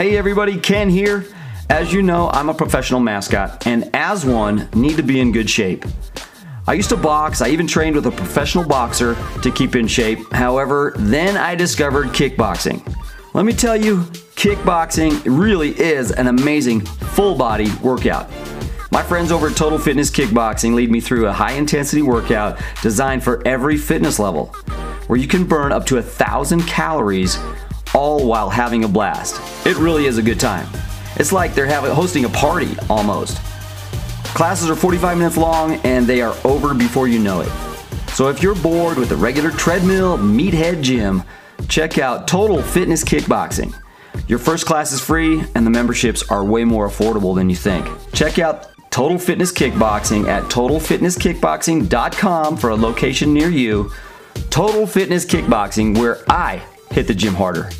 Hey everybody, Ken here. As you know, I'm a professional mascot, and as one, need to be in good shape. I used to box, I even trained with a professional boxer to keep in shape. However, then I discovered kickboxing. Let me tell you, kickboxing really is an amazing full body workout. My friends over at Total Fitness Kickboxing lead me through a high intensity workout designed for every fitness level, where you can burn up to a thousand calories all while having a blast. It really is a good time. It's like they're having, hosting a party almost. Classes are 45 minutes long and they are over before you know it. So if you're bored with the regular treadmill, meathead gym, check out Total Fitness Kickboxing. Your first class is free and the memberships are way more affordable than you think. Check out Total Fitness Kickboxing at totalfitnesskickboxing.com for a location near you. Total Fitness Kickboxing, where I hit the gym harder.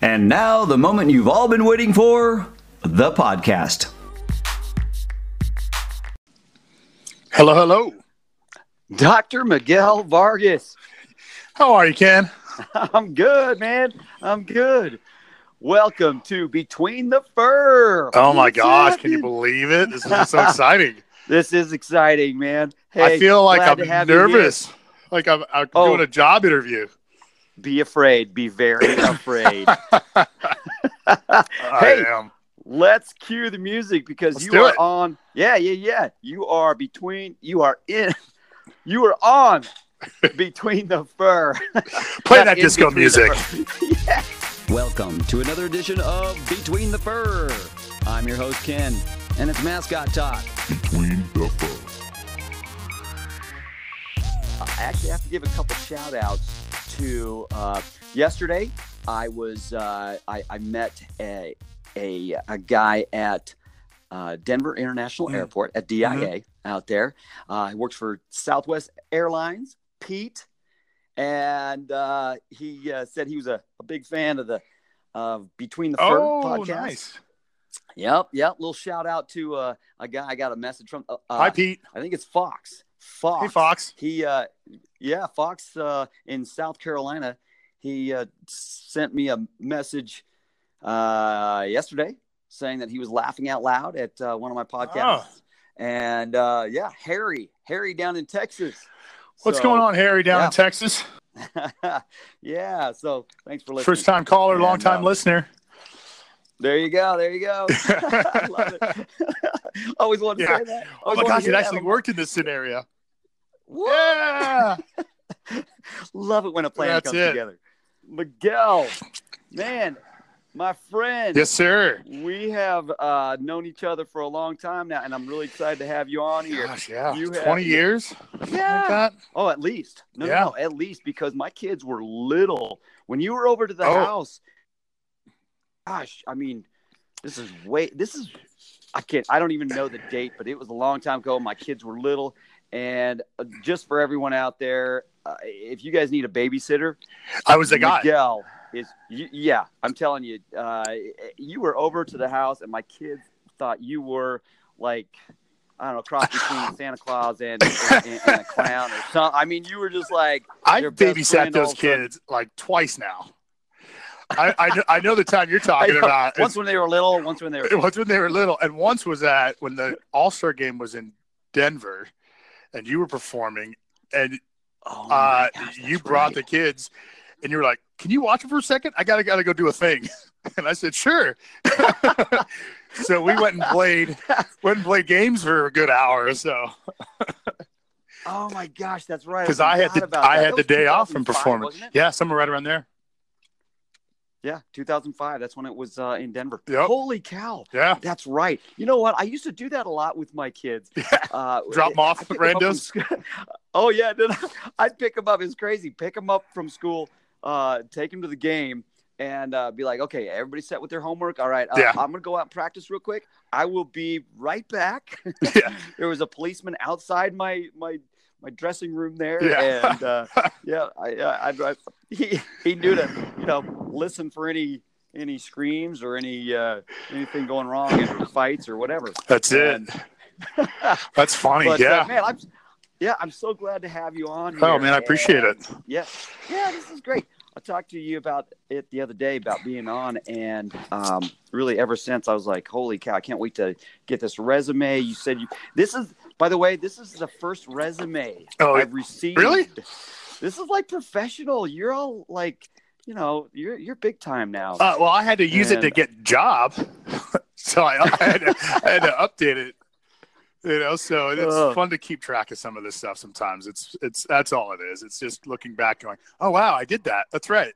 And now, the moment you've all been waiting for the podcast. Hello, hello. Dr. Miguel Vargas. How are you, Ken? I'm good, man. I'm good. Welcome to Between the Fur. Oh my What's gosh, can you believe it? This is so exciting. This is exciting, man. Hey, I feel like I'm have you here. nervous. Like I'm, I'm Oh. doing a job interview. Be afraid. Be very afraid. I Hey. am. Let's cue the music because Let's you are it. on. Yeah, yeah, yeah. You are between. You are in. You are on between the fur. Play that disco music. fur. Yes. Welcome to another edition of Between the Fur. I'm your host Ken, and it's mascot talk. Between the fur. I actually have to give a couple shout outs to uh, yesterday. I was uh, I, I met a, a a guy at uh, Denver International Mm. Airport at DIA out there. Uh, he works for Southwest Airlines. Pete, and uh, he uh, said he was a, a big fan of the uh, Between the Fur Oh, podcast. nice. Yep, yep. Little shout out to uh, a guy I got a message from. Uh, Hi, Pete. I think it's Fox. Fox. Hey, Fox. He, uh, yeah, Fox uh, in South Carolina. He uh, sent me a message uh, yesterday saying that he was laughing out loud at uh, one of my podcasts. Oh. And uh, yeah, Harry, Harry down in Texas. What's So- going on, Harry, down yeah. in Texas? yeah, so thanks for listening. First time caller, long time uh, listener. There you go. There you go. I love it. Always wanted to Yeah. say that. Oh my gosh, it actually worked in this scenario. What? Yeah. Love it when a plan That's comes it. together. Miguel, man, my friend. yes, sir. We have uh, known each other for a long time now, and I'm really excited to have you on here. Gosh, yeah. You have- 20 years? Yeah. Like? Oh, at least. No, Yeah. no, no, at least because my kids were little. When you were over to the Oh. house, gosh, I mean, this is way, this is, I can't, I don't even know the date, but it was a long time ago. My kids were little. And uh, just for everyone out there, uh, if you guys need a babysitter, I was the guy. Miguel is, yeah, I'm telling you, uh, you were over to the house, and my kids thought you were like, I don't know, cross between Santa Claus and, and, and a clown or something. I mean, you were just like, I babysat those kids like twice now. I, I, know, I know the time you're talking about. once when they were little, once when they were. Once when they were little, and once was at when the All Star game was in Denver, and you were performing, and Oh uh, gosh, you brought right. the kids, and you were like, "Can you watch it for a second? I gotta gotta go do a thing." And I said, "Sure." so we went and played went and played games for a good hour or so Oh my gosh, that's right. because I had the I that. had That the day off from 2005, performing. Yeah, somewhere right around there. Yeah, 2005. That's when it was uh, in Denver. Yep. Holy cow. Yeah, That's right. You know what? I used to do that a lot with my kids. Uh, Drop 'em off at pick 'em up from oh yeah, I'd pick them up. It's crazy. Pick them up from school, uh, take them to the game, and uh, be like, "Okay, everybody set with their homework. All right, uh, Yeah. I'm gonna go out and practice real quick. I will be right back." Yeah. there was a policeman outside my my my dressing room there, Yeah. and uh, yeah, I, I, I, I he he knew to you know listen for any any screams or any uh, anything going wrong, any fights or whatever. that's it. That's funny. but, yeah. uh, man, I'm yeah, I'm so glad to have you on. oh man, I appreciate and- it. Yeah, yeah, this is great. I talked to you about it the other day about being on, and um, really ever since I was like, "Holy cow! I can't wait to get this resume." You said you. This is, by the way, this is the first resume Oh, I've received. really? This is like professional. You're all like, you know, you're you're big time now. Uh, well, I had to use it to get job, so I, I, had to, I had to update it. You know, so it's Ugh. fun to keep track of some of this stuff. Sometimes it's it's that's all it is. It's just looking back, going, "Oh wow, I did that. That's right."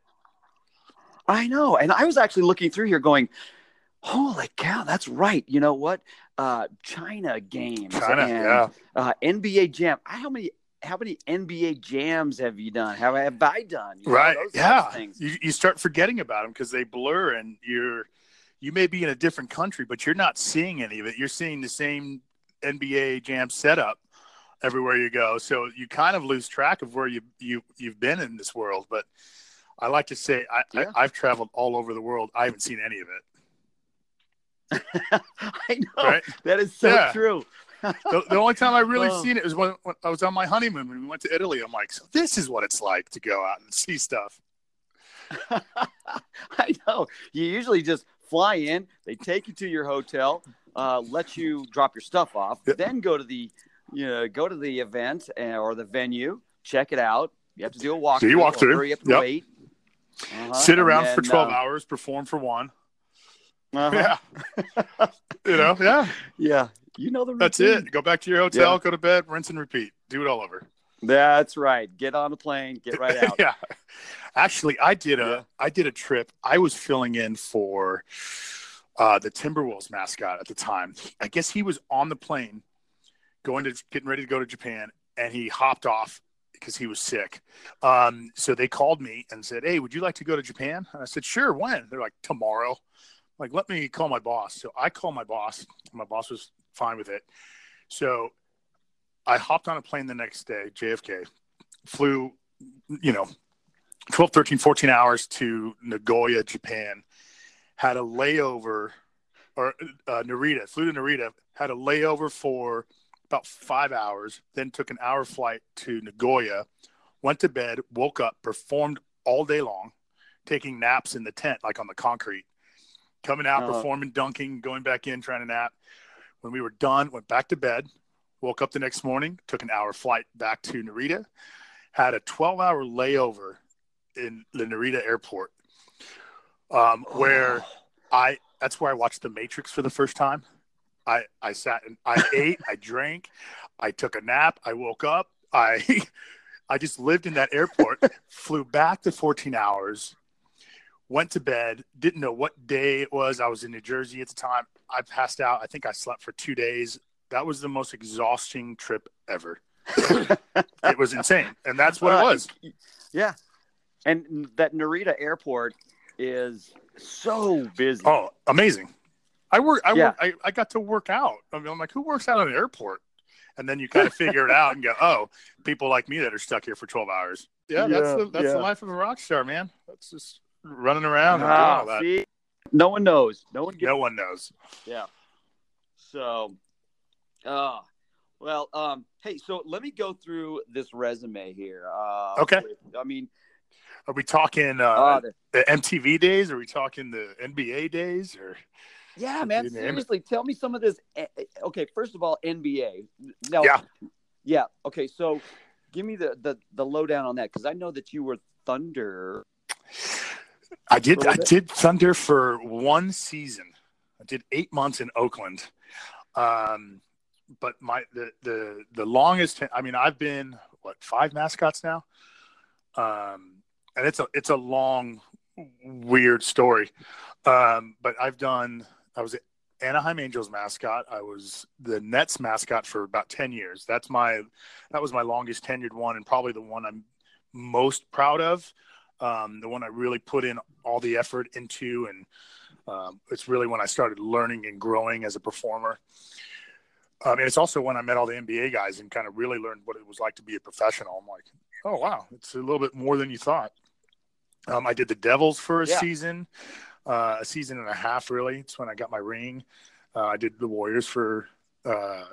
I know. And I was actually looking through here going, holy cow, that's right. You know what? Uh, China games China, and yeah. uh, NBA jam. I- How many how many NBA jams have you done? How have I done? You right types yeah you, you start forgetting about them because they blur and you're you may be in a different country but you're not seeing any of it you're seeing the same nba jam setup everywhere you go so you kind of lose track of where you, you you've been in this world but i like to say I, Yeah. I i've traveled all over the world i haven't seen any of it I know. right That is so Yeah. true. the, the only time i really Oh. seen it was when, when i was on my honeymoon when we went to italy i'm like so this is what it's like to go out and see stuff I know. You usually just fly in, they take you to your hotel, uh, let you drop your stuff off, Yep. then go to the you know, go to the event uh, or the venue, check it out. You have to do a walk. Do you walk through? You have to Yep. wait. Uh-huh. sit And around for 12 uh, hours perform for one uh-huh. yeah you know yeah Yeah. You know the routine. That's it. Go back to your hotel, Yeah. go to bed, rinse and repeat. Do it all over. That's right. Get on the plane, get right out. yeah. Actually, I did a Yeah. I did a trip. I was filling in for uh, the Timberwolves mascot at the time. I guess he was on the plane going to getting ready to go to Japan and he hopped off because he was sick. Um, so they called me and said, Hey, would you like to go to Japan? And I said, Sure, when? They're like, Tomorrow. Like, let me call my boss. So I called my boss. My boss was fine with it. So I hopped on a plane the next day, JFK, flew, you know, 12, 13, 14 hours to Nagoya, Japan, had a layover, or uh, Narita, flew to Narita, had a layover for about five hours, then took an hour flight to Nagoya, went to bed, woke up, performed all day long, taking naps in the tent, like on the concrete, coming out, Uh-huh. performing, dunking, going back in, trying to nap. When we were done, went back to bed, woke up the next morning, took an hour flight back to Narita, had a 12 hour layover in the Narita airport, um, where I that's where I watched The Matrix for the first time. I I sat and I ate, I drank, I took a nap, I woke up, I I just lived in that airport, flew back to 14 hours, went to bed, didn't know what day it was. I was in New Jersey at the time. I passed out. I think I slept for two days. That was the most exhausting trip ever. it was insane. And that's what it Uh, was. Yeah. And that Narita airport is so busy. Oh, amazing. I work I Yeah. work I, I got to work out. I mean, I'm like, who works out at an airport? And then you kind of figure it out and go, oh, people like me that are stuck here for 12 hours. Yeah, that's the that's yeah. the life of a rock star, man. That's just running around doing Ah, all that. see? No one knows. No one gets No one knows. Yeah. So, uh, well, um, hey, so let me go through this resume here. Uh, Okay. I mean, Are we talking uh, uh, the- the MTV days? Are we talking the NBA days? Or yeah, man, You name it. seriously, tell me some of this. eh, eh, Okay, first of all, NBA. Now, Yeah. Yeah. Okay. So, give me the the the lowdown on that because I know that you were Thunder. I did. I did Thunder for one season. I did eight months in Oakland. Um, but my the the the longest. I mean, I've been what five mascots now. Um, and it's a it's a long, weird story. Um, but I've done. I was Anaheim Angels mascot. I was the Nets mascot for about ten years. That's my that was my longest tenured one, and probably the one I'm most proud of um, the one I really put in all the effort into, and um, it's really when I started learning and growing as a performer. Um, and it's also when I met all the NBA guys and kind of really learned what it was like to be a professional. I'm like, oh wow, it's a little bit more than you thought. Um, I did the Devils for a Yeah. season, uh, a season and a half. Really, it's when I got my ring. Uh, I did the Warriors for uh,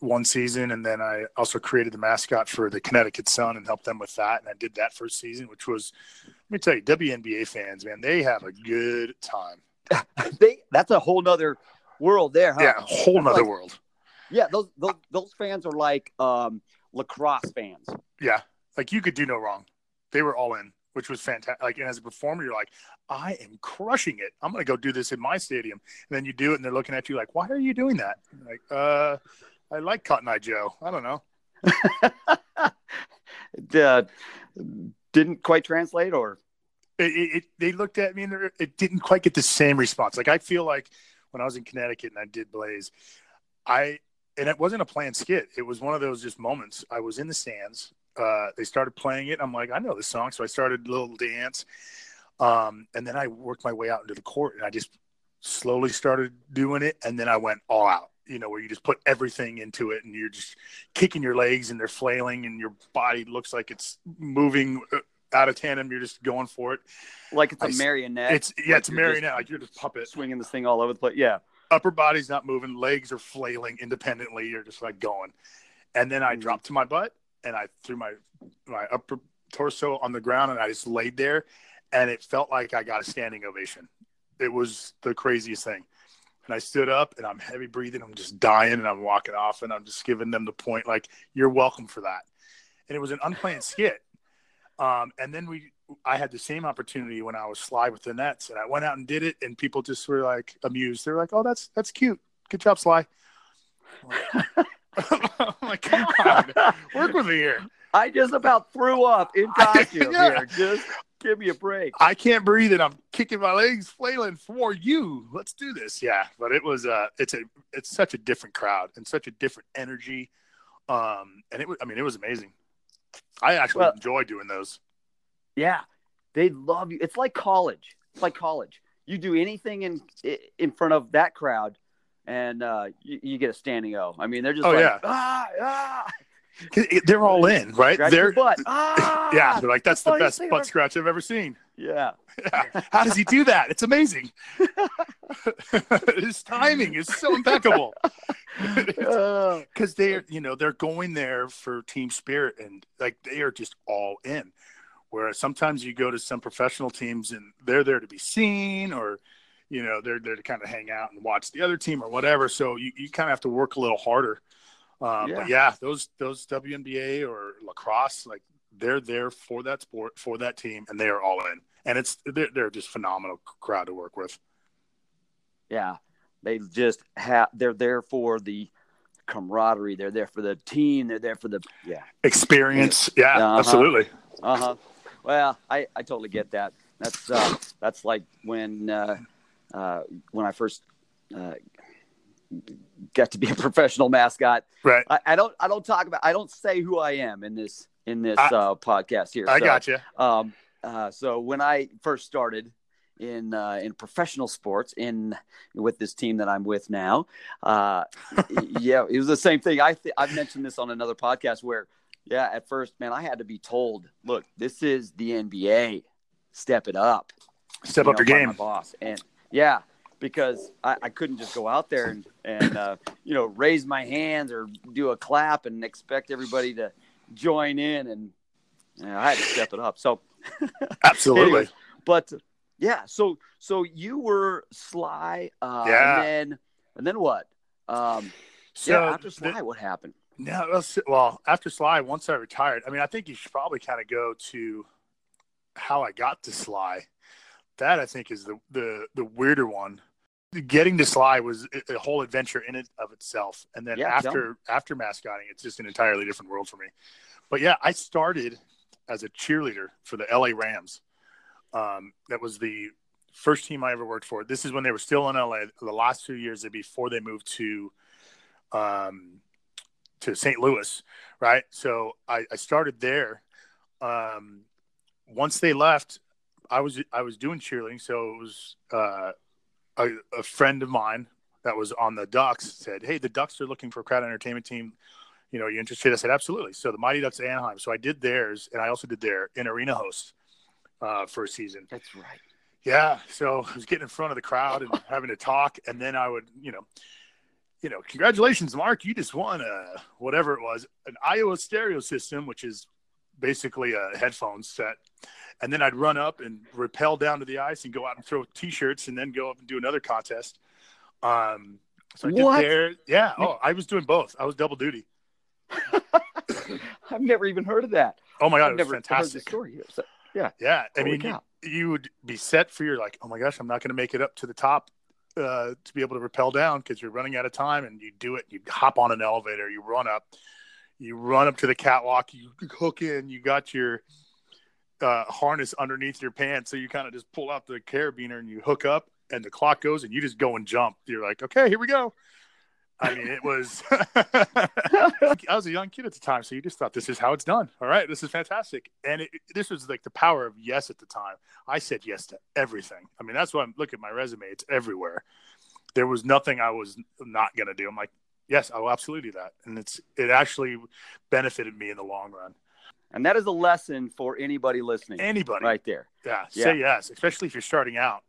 one season, and then I also created the mascot for the Connecticut Sun and helped them with that. And I did that first season, which was, let me tell you, WNBA fans, man, they have a good time. they that's a whole nother world there, huh? Yeah, a whole That's nother like- world. Yeah, those those those fans are like um, lacrosse fans. Yeah, like you could do no wrong. They were all in, which was fantastic. Like, and as a performer, you're like, I am crushing it. I'm going to go do this in my stadium. And then you do it, and they're looking at you like, Why are you doing that? Like, uh, I like Cotton Eye Joe. I don't know. Uh, didn't quite translate, or It, it, it, they looked at me and it didn't quite get the same response. Like I feel like when I was in Connecticut and I did Blaze, I and it wasn't a planned skit. It was one of those just moments. I was in the stands. Uh, they started playing it. I'm like, I know this song, so I started a little dance. Um, and then I worked my way out into the court, and I just slowly started doing it. And then I went all out. You know, where you just put everything into it, and you're just kicking your legs, and they're flailing, and your body looks like it's moving uh, out of tandem. You're just going for it. like it's a I marionette. It's yeah, Like it's a marionette. Like you're just puppet. swinging this thing all over the place. Yeah, Upper body's not moving, legs are flailing independently. You're just like going. And then I Mhm. dropped to my butt and I threw my my upper torso on the ground and I just laid there and it felt like I got a standing ovation. It was the craziest thing. And I stood up and I'm heavy breathing. I'm just dying and I'm walking off and I'm just giving them the point like, you're welcome for that. And it was an unplanned skit. Um, and then we, I had the same opportunity when I was Sly with the Nets, and I went out and did it, and people just were like amused. They're like, "Oh, that's that's cute. Good job, Sly." I'm like, come on, work with me here. I just about threw up in costume Yeah. here. Just give me a break. I can't breathe, and I'm kicking my legs, flailing for you. Let's do this. Yeah, but it was uh, it's a it's such a different crowd and such a different energy. Um, and it was, I mean, it was amazing. I actually Well- enjoy doing those. Yeah, they love you. It's like college. It's like college. You do anything in in front of that crowd, and uh, you, you get a standing O. I mean, they're just Oh, like, yeah. ah, ah, They're all in, right? scratch They're butt. Ah, yeah, they're like that's the best butt scratch I've ever seen. yeah. Yeah. How does he do that? It's amazing. His timing is so impeccable. Uh, Because they're, you know, they're going there for team spirit and like they are just all in. Whereas sometimes you go to some professional teams and they're there to be seen or, you know, they're there to kind of hang out and watch the other team or whatever. So you, you kind of have to work a little harder. Um, But yeah, those those WNBA or lacrosse, like they're there for that sport, for that team, and they are all in. And it's they're, they're just phenomenal crowd to work with. yeah. They just have. They're there for the camaraderie. They're there for the team. They're there for the yeah. Experience, yeah, Uh-huh. absolutely. Uh huh. Well, I, I totally get that. That's uh, that's like when uh, uh, when I first uh, got to be a professional mascot. Right, I, I don't I don't talk about I don't say who I am in this in this I- uh, podcast here. I So, got you. Um, uh, so when I first started in uh, in professional sports in with this team that I'm with now, uh, yeah, it was the same thing. I th- I've mentioned this on another podcast where, yeah, at first, man, I had to be told, look, this is the NBA, step it up, Step you up your know, by game. boss, and yeah. Because I, I couldn't just go out there and, and uh, you know raise my hands or do a clap and expect everybody to join in and you know, I had to step it up. So Absolutely. Anyways, but yeah, so so you were Sly, uh, Yeah. and then and then what? Um, So yeah, after the- Sly, what happened? No, well, after Sly, once I retired, I mean, I think you should probably kind of go to how I got to Sly. That I think is the the the weirder one. Getting to Sly was a- whole adventure in it of itself, and then Yeah, after after mascotting, it's just an entirely different world for me. But yeah, I started as a cheerleader for the LA Rams. Um, that was the first team I ever worked for. This is when they were still in LA. The last few years before they moved to um, to St. Louis, right? So I, I started there. Um, once they left, I was I was doing cheerleading. So it was uh, a, a friend of mine that was on the Ducks said, "Hey, the Ducks are looking for a crowd entertainment team. You know, are you interested?" I said, "Absolutely." So the Mighty Ducks Anaheim. So I did theirs, and I also did their in arena host uh, for a season. That's right. Yeah. So I was getting in front of the crowd and having to talk. And then I would, you know, you know, congratulations, Mark. You just won a whatever it was, an Aiwa stereo system, which is basically a headphone set. And then I'd run up and rappel down to the ice and go out and throw t-shirts and then go up and do another contest. Um, so I did there. Yeah. Oh, I was doing both. I was double duty. I've never even heard of that. Oh my God. I've it was fantastic. story. So, Yeah. I Holy mean, you, you would be set for your like, oh my gosh, I'm not going to make it up to the top uh, to be able to rappel down because you're running out of time and you do it. You hop on an elevator, you run up, you run up to the catwalk, you hook in, you got your uh, harness underneath your pants. So you kind of just pull out the carabiner and you hook up and the clock goes and you just go and jump. You're like, okay, here we go. I mean, it was. I was a young kid at the time, so you just thought this is how it's done. All right, this is fantastic, and it, this was like the power of yes at the time. I said yes to everything. I mean, that's why I'm look at my resume; it's everywhere. There was nothing I was not going to do. I'm like, yes, I will absolutely do that, and it's it actually benefited me in the long run. and that is a lesson for anybody listening, Anybody, right there. Yeah, Yeah. say yes, especially if you're starting out.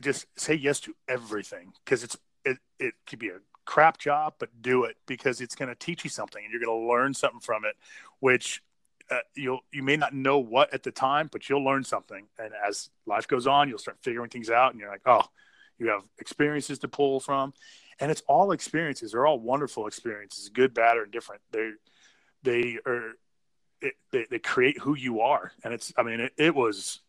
Just say yes to everything because it's it it could be a crap job, but do it because it's going to teach you something and you're going to learn something from it, which uh, you'll you may not know what at the time, but you'll learn something. And as life goes on, you'll start figuring things out, and you're like, oh, you have experiences to pull from, and it's all experiences. They're all wonderful experiences, good, bad, or indifferent. They they are it, they, they create who you are, and it's I mean it, it was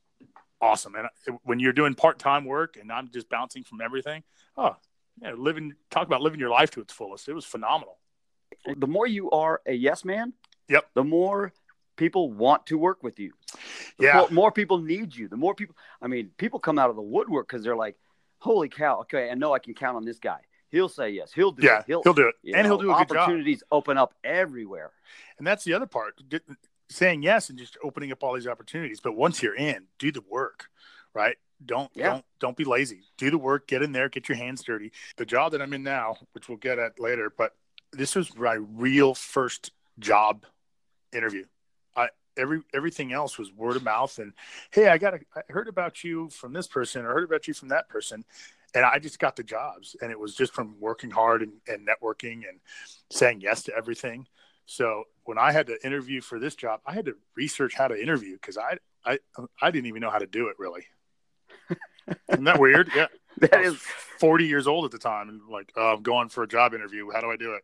awesome. And it, when you're doing part time work, and I'm just bouncing from everything, oh yeah, living talk about living your life to its fullest. It was phenomenal. The more you are a yes man, Yep. the more people want to work with you. The Yeah. more, more people need you. The more people, I mean, people come out of the woodwork because they're like, holy cow, okay, I know I can count on this guy. He'll say yes. He'll do Yeah, it. He'll, he'll do it, and he'll do a good job. Opportunities open up everywhere. And that's the other part, saying yes and just opening up all these opportunities. But once you're in, do the work, right? Don't Yeah. don't don't be lazy. Do the work. Get in there. Get your hands dirty. The job that I'm in now, which we'll get at later, but this was my real first job interview. I every everything else was word of mouth and hey, I got a, I heard about you from this person or heard about you from that person. And I just got the jobs and it was just from working hard and, and networking and saying yes to everything. So when I had to interview for this job, I had to research how to interview because I, I I didn't even know how to do it really. Isn't that weird? Yeah. That is, 40 years old at the time and like, oh, I'm going for a job interview. How do I do it?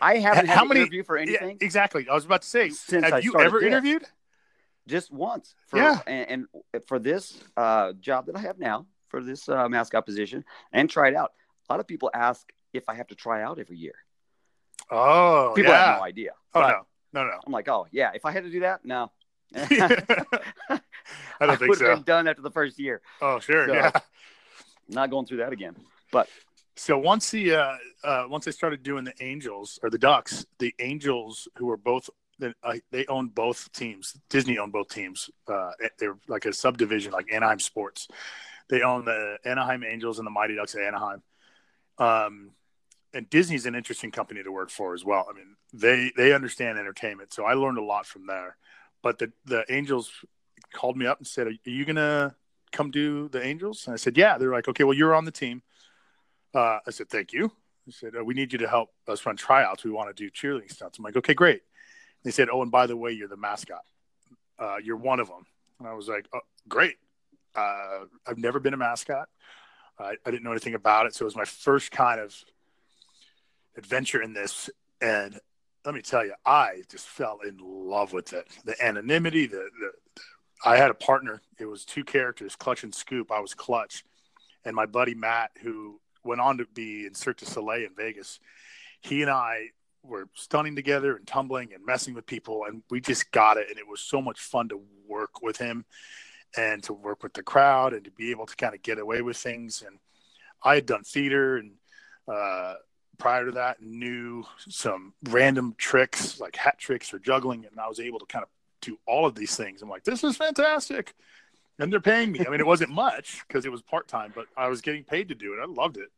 I haven't How had an many- interview for anything Yeah, exactly. I was about to say, Since have I you ever this. interviewed? just once. For, Yeah. And, and for this uh, job that I have now, for this uh, mascot position, and try it out. A lot of people ask if I have to try out every year. Oh, People yeah. have no idea. oh, no, no. No, I'm like, oh yeah, if I had to do that, no. I don't think so. been done after the first year. Oh, sure. So- yeah. Not going through that again. But So once the uh, uh, once I started doing the Angels or the Ducks, the Angels who were both uh, they owned both teams. Disney owned both teams. Uh, they're like a subdivision, like Anaheim Sports. They own the Anaheim Angels and the Mighty Ducks of Anaheim. Um, and Disney's an interesting company to work for as well. I mean, they they understand entertainment, so I learned a lot from there. But the the Angels called me up and said, "Are you gonna come do the Angels?" And I said, "Yeah." They're like, "Okay, well, you're on the team." Uh, I said, "Thank you." I said, uh, "We need you to help us run tryouts. We want to do cheerleading stunts." I'm like, "Okay, great." They said, "Oh, and by the way, you're the mascot. Uh, you're one of them." And I was like, oh, "Great." Uh, I've never been a mascot. I, I didn't know anything about it, so it was my first kind of adventure in this. And let me tell you, I just fell in love with it. The anonymity, the, the I had a partner. It was two characters, Clutch and Scoop. I was Clutch, and my buddy Matt, who went on to be in Cirque du Soleil in Vegas. He and I were stunning together and tumbling and messing with people, and we just got it. And it was so much fun to work with him and to work with the crowd and to be able to kind of get away with things. And I had done theater and uh, prior to that knew some random tricks like hat tricks or juggling, and I was able to kind of do all of these things. I'm like, this is fantastic. And they're paying me. I mean, it wasn't much because it was part time, but I was getting paid to do it. I loved it.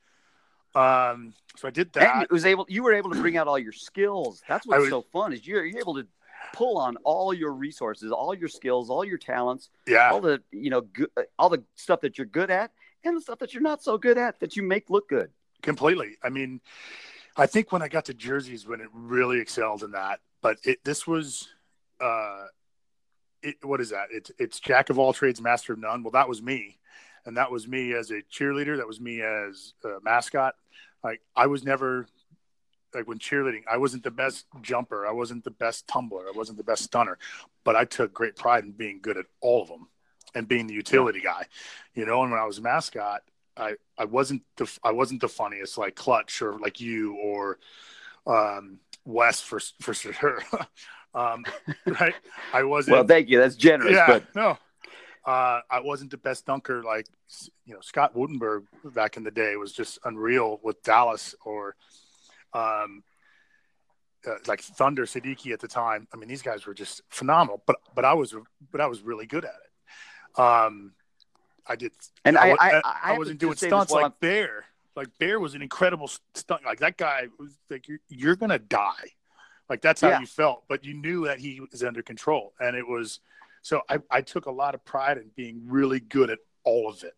Um, so I did that. and it was able you were able to bring out all your skills. That's what's was- so fun is you're, you're able to pull on all your resources, all your skills, all your talents, Yeah. all the you know good, all the stuff that you're good at and the stuff that you're not so good at that you make look good. completely. I mean, I think when I got to jerseys, when it really excelled in that. But it this was, uh, it, what is that? It's it's jack of all trades, master of none. Well, that was me, and that was me as a cheerleader. That was me as a mascot. Like I was never like when cheerleading, I wasn't the best jumper, I wasn't the best tumbler, I wasn't the best stunner, but I took great pride in being good at all of them and being the utility guy. You know, and when I was mascot, I I wasn't the I wasn't the funniest like Clutch or like you or um, Wes for for sure. um, right? I wasn't. Well, thank you. That's generous. Yeah, but no. Uh, I wasn't the best dunker like you know Scott Woudenberg back in the day was just unreal with Dallas or um, uh, like Thunder Siddiqui at the time. I mean, these guys were just phenomenal. But but I was but I was really good at it. Um, I did, and I, I I, I, I, wasn't doing stunts like Bear. Like Bear was an incredible stunt. Like that guy was like you're you're gonna die. Like that's how Yeah. you felt, but you knew that he was under control, and it was. So I, I took a lot of pride in being really good at all of it.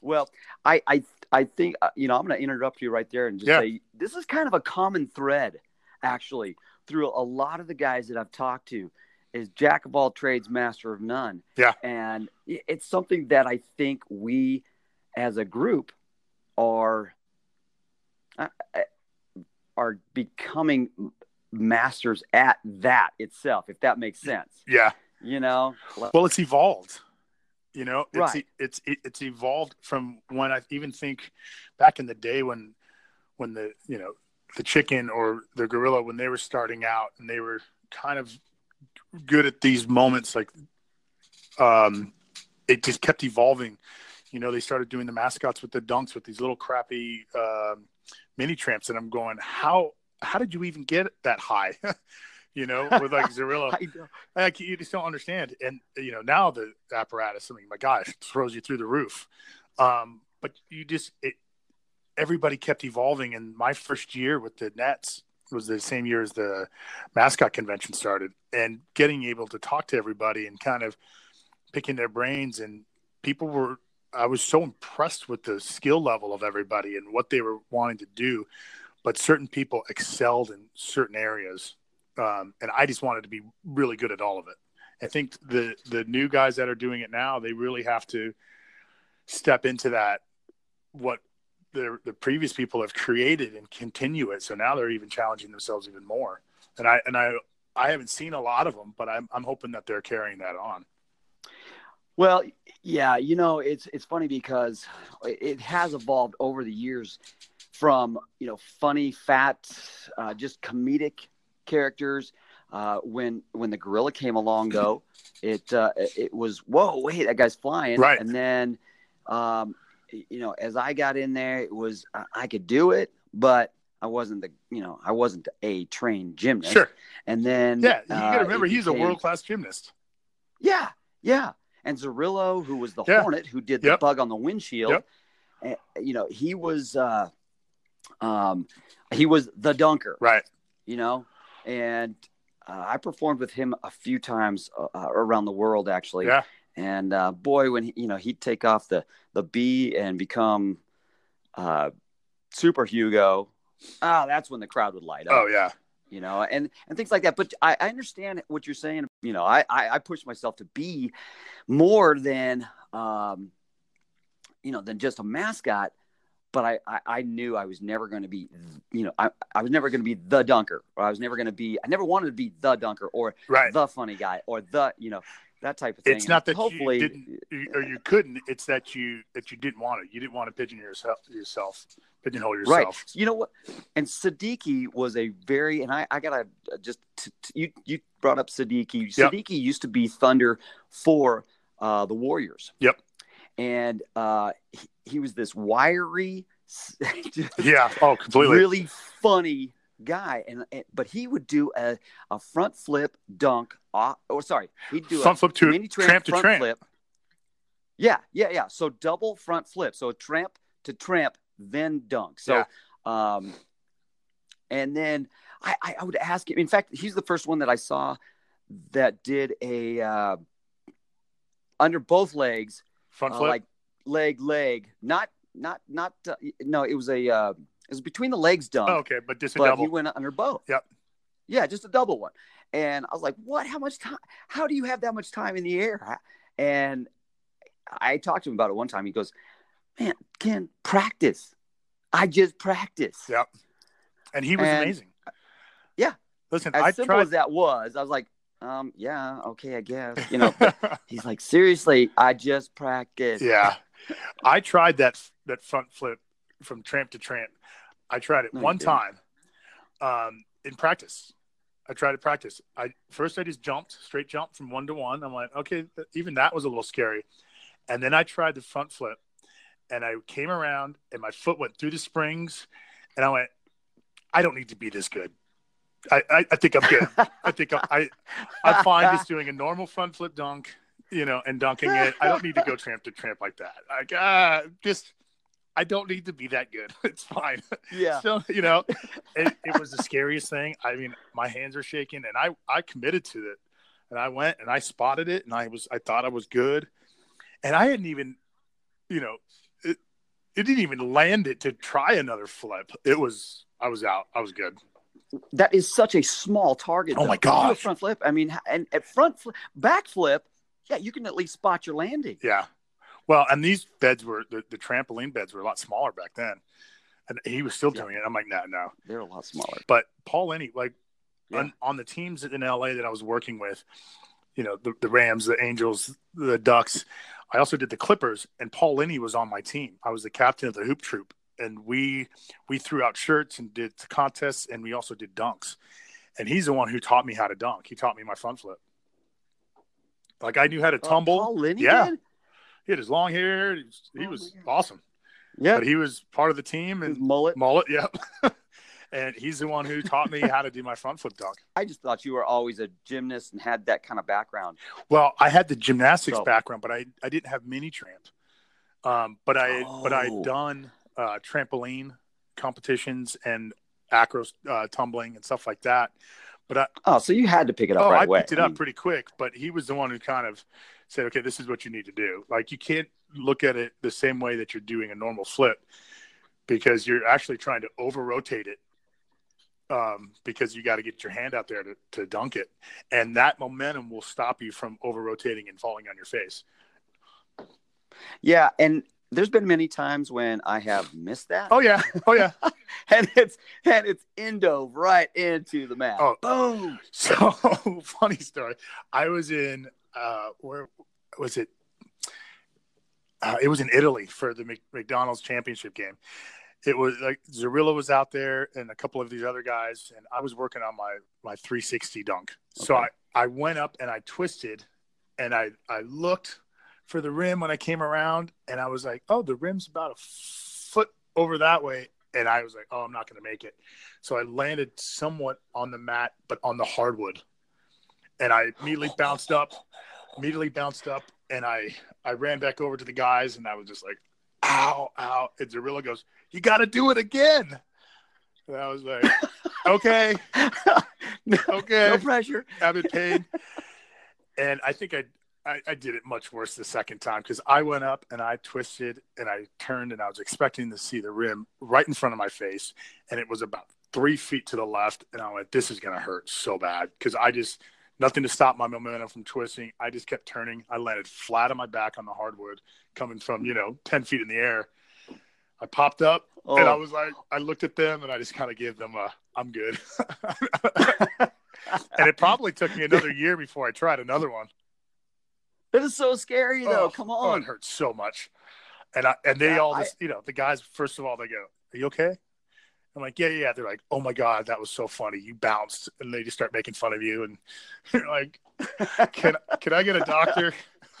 Well, I I I think uh, you know I'm going to interrupt you right there and just Yeah. say this is kind of a common thread actually through a lot of the guys that I've talked to is jack of all trades, master of none. Yeah. and it's something that I think we as a group are uh, uh, are becoming masters at that itself, if that makes sense. Yeah. You know, Well, it's evolved. You know, it's Right. it's it's evolved from when I even think back in the day when when the you know the chicken or the gorilla when they were starting out and they were kind of good at these moments like um it just kept evolving you know they started doing the mascots with the dunks with these little crappy um mini tramps and i'm going how how did you even get that high you know with like know. like you just don't understand. And you know now the apparatus i mean my gosh throws you through the roof. Um but you just it everybody kept evolving. And my first year with the nets was the same year as the mascot convention started. And getting able to talk to everybody and kind of picking their brains and people were i was so impressed with the skill level of everybody and what they were wanting to do. But certain people excelled in certain areas um, and I just wanted to be really good at all of it. I think the the new guys that are doing it now, they really have to step into that what the the previous people have created and continue it. So now they're even challenging themselves even more. And I and I I haven't seen a lot of them, but I'm I'm hoping that they're carrying that on. Well, yeah, you know, it's it's funny because it has evolved over the years from you know funny, fat, uh, just comedic characters. Uh, when when the gorilla came along, though, it uh, it was whoa, wait, that guy's flying, Right. And then, um, you know, as I got in there, it was I, I could do it, but I wasn't the you know I wasn't a trained gymnast. Sure. And then Yeah, you uh, got to remember it he's a world class gymnast. yeah, yeah. And Zarillo, who was the Yeah. Hornet, who did the Yep. bug on the windshield, Yep. eh, you know, he was, uh, um, he was the dunker, Right. you know, and uh, I performed with him a few times uh, uh, around the world, actually. Yeah. And uh, boy, when he, you know he'd take off the the B and become uh, Super Hugo, ah, that's when the crowd would light up Oh yeah. you know, and and things like that. But I, I understand what you're saying. You know, I, I I push myself to be more than um, you know, than just a mascot. But I, I, I knew I was never going to be, you know, I, I was never going to be the dunker, or I was never going to be, I never wanted to be the dunker or Right. the funny guy or the, you know, that type of thing. It's not that hopefully, you didn't or you couldn't. It's that you that you didn't want it. You didn't want to pigeon yourself yourself pigeonhole yourself. Right. You know what? And Siddiqui was a very, and I, I gotta uh, just, t- t- you, you brought up Siddiqui. Yep. Siddiqui used to be Thunder for uh, the Warriors. Yep. And uh, he, he was this wiry, Yeah. Oh, completely. really funny guy. And, and but he would do a, a front flip dunk. Off, oh, sorry, he'd do Front a flip to mini tramp, tramp to front tramp. flip. Yeah, yeah, yeah. So double front flip. So a tramp to tramp, then dunk. So, um, and then I, I, I would ask him. In fact, he's the first one that I saw that did a uh, under both legs, Front uh, like leg leg, not not not uh, no, it was a uh, it was between the legs dunk. Oh, okay, but just a but double. he went under both. Yep. Yeah, just a double one. And I was like, "What? How much time? How do you have that much time in the air?" And I talked to him about it one time. He goes, "Man, Ken, practice. I just practice." Yep. And he was And- amazing. yeah. Listen, As I simple tried. as that was, I was like, "Um, yeah, okay, I guess." You know. he's like, "Seriously, I just practice." yeah, I tried that that front flip from tramp to tramp. I tried it No, one time um, in practice. I tried to practice. I first I just jumped straight jump from one to one. I'm like, okay, th- even that was a little scary. And then I tried the front flip, and I came around, and my foot went through the springs, and I went, I don't need to be this good. I, I, I think I'm good. I think I'm, I I'm fine just doing a normal front flip dunk, you know, and dunking it. I don't need to go tramp to tramp like that. Like, uh, just I don't need to be that good. It's fine. yeah. So you know, it, it was the scariest thing. I mean, my hands are shaking, and I I committed to it, and I went and I spotted it, and I was I thought I was good, and I hadn't even, you know, it it didn't even land it to try another flip. It was I was out. I was good. That is such a small target. Oh though. my You do a gosh. front flip. I mean, and at front flip, back flip, yeah, you can at least spot your landing. Yeah. Well, and these beds were the, the trampoline beds were a lot smaller back then, and he was still Yeah. doing it. I'm like, no, no. They're a lot smaller. But Paul Lenny, like Yeah. on, on the teams in LA that I was working with, you know, the, the Rams, the Angels, the Ducks. I also did the Clippers, and Paul Lenny was on my team. I was the captain of the hoop troop, and we we threw out shirts and did contests, and we also did dunks. And he's the one who taught me how to dunk. He taught me my front flip. Like I knew how to Uh, tumble. Yeah. did? He had his long hair. He was, he Oh was awesome. Yeah. But he was part of the team His and mullet. mullet. Yep. and he's the one who taught me how to do my front flip dunk. I just thought you were always a gymnast and had that kind of background. Well, I had the gymnastics So- background, but I, I didn't have mini tramp. Um, but I but I Oh. had done uh, trampoline competitions and acro uh, tumbling and stuff like that. But I, Oh, so you had to pick it up oh, right I away. picked it I up mean, pretty quick. But he was the one who kind of said, "Okay, this is what you need to do." Like you can't look at it the same way that you're doing a normal flip because you're actually trying to over rotate it. Um, because you got to get your hand out there to, to dunk it, and that momentum will stop you from over rotating and falling on your face. yeah, and there's been many times when I have missed that, Oh yeah, oh yeah. and it's and it's endo right into the mat. Oh. boom! So funny story. I was in uh, where was it? Uh, it was in Italy for the McDonald's championship game. It was like Zarilla was out there and a couple of these other guys, and I was working on my my 360 dunk. So I I went up and I twisted, and I I looked for the rim when I came around, and I was like, oh, the rim's about a foot over that way, and I was like, oh, I'm not going to make it. So I landed somewhat on the mat, but on the hardwood, and I immediately bounced up, immediately bounced up, and I I ran back over to the guys, and I was just like, ow, ow, and Zarilla goes, you got to do it again. And I was like, okay, no, okay. no pressure. I'm in pain. and I think I, I, I did it much worse the second time because I went up and I twisted and I turned and I was expecting to see the rim right in front of my face. And it was about three feet to the left. And I went, this is going to hurt so bad because I just, nothing to stop my momentum from twisting. I just kept turning. I landed flat on my back on the hardwood coming from, you know, 10 feet in the air. I popped up Oh, and I oh. was like, I looked at them and I just kind of gave them a, I'm good. and it probably took me another year before I tried another one. It is so scary though. Oh, Come oh, on. it hurts so much. And I, and they Yeah, all I- just, you know, the guys, first of all, they go, Are you okay? I'm like, Yeah, yeah. They're like, Oh my God, that was so funny. You bounced. And they just start making fun of you. And you're like, Can, can I get a doctor?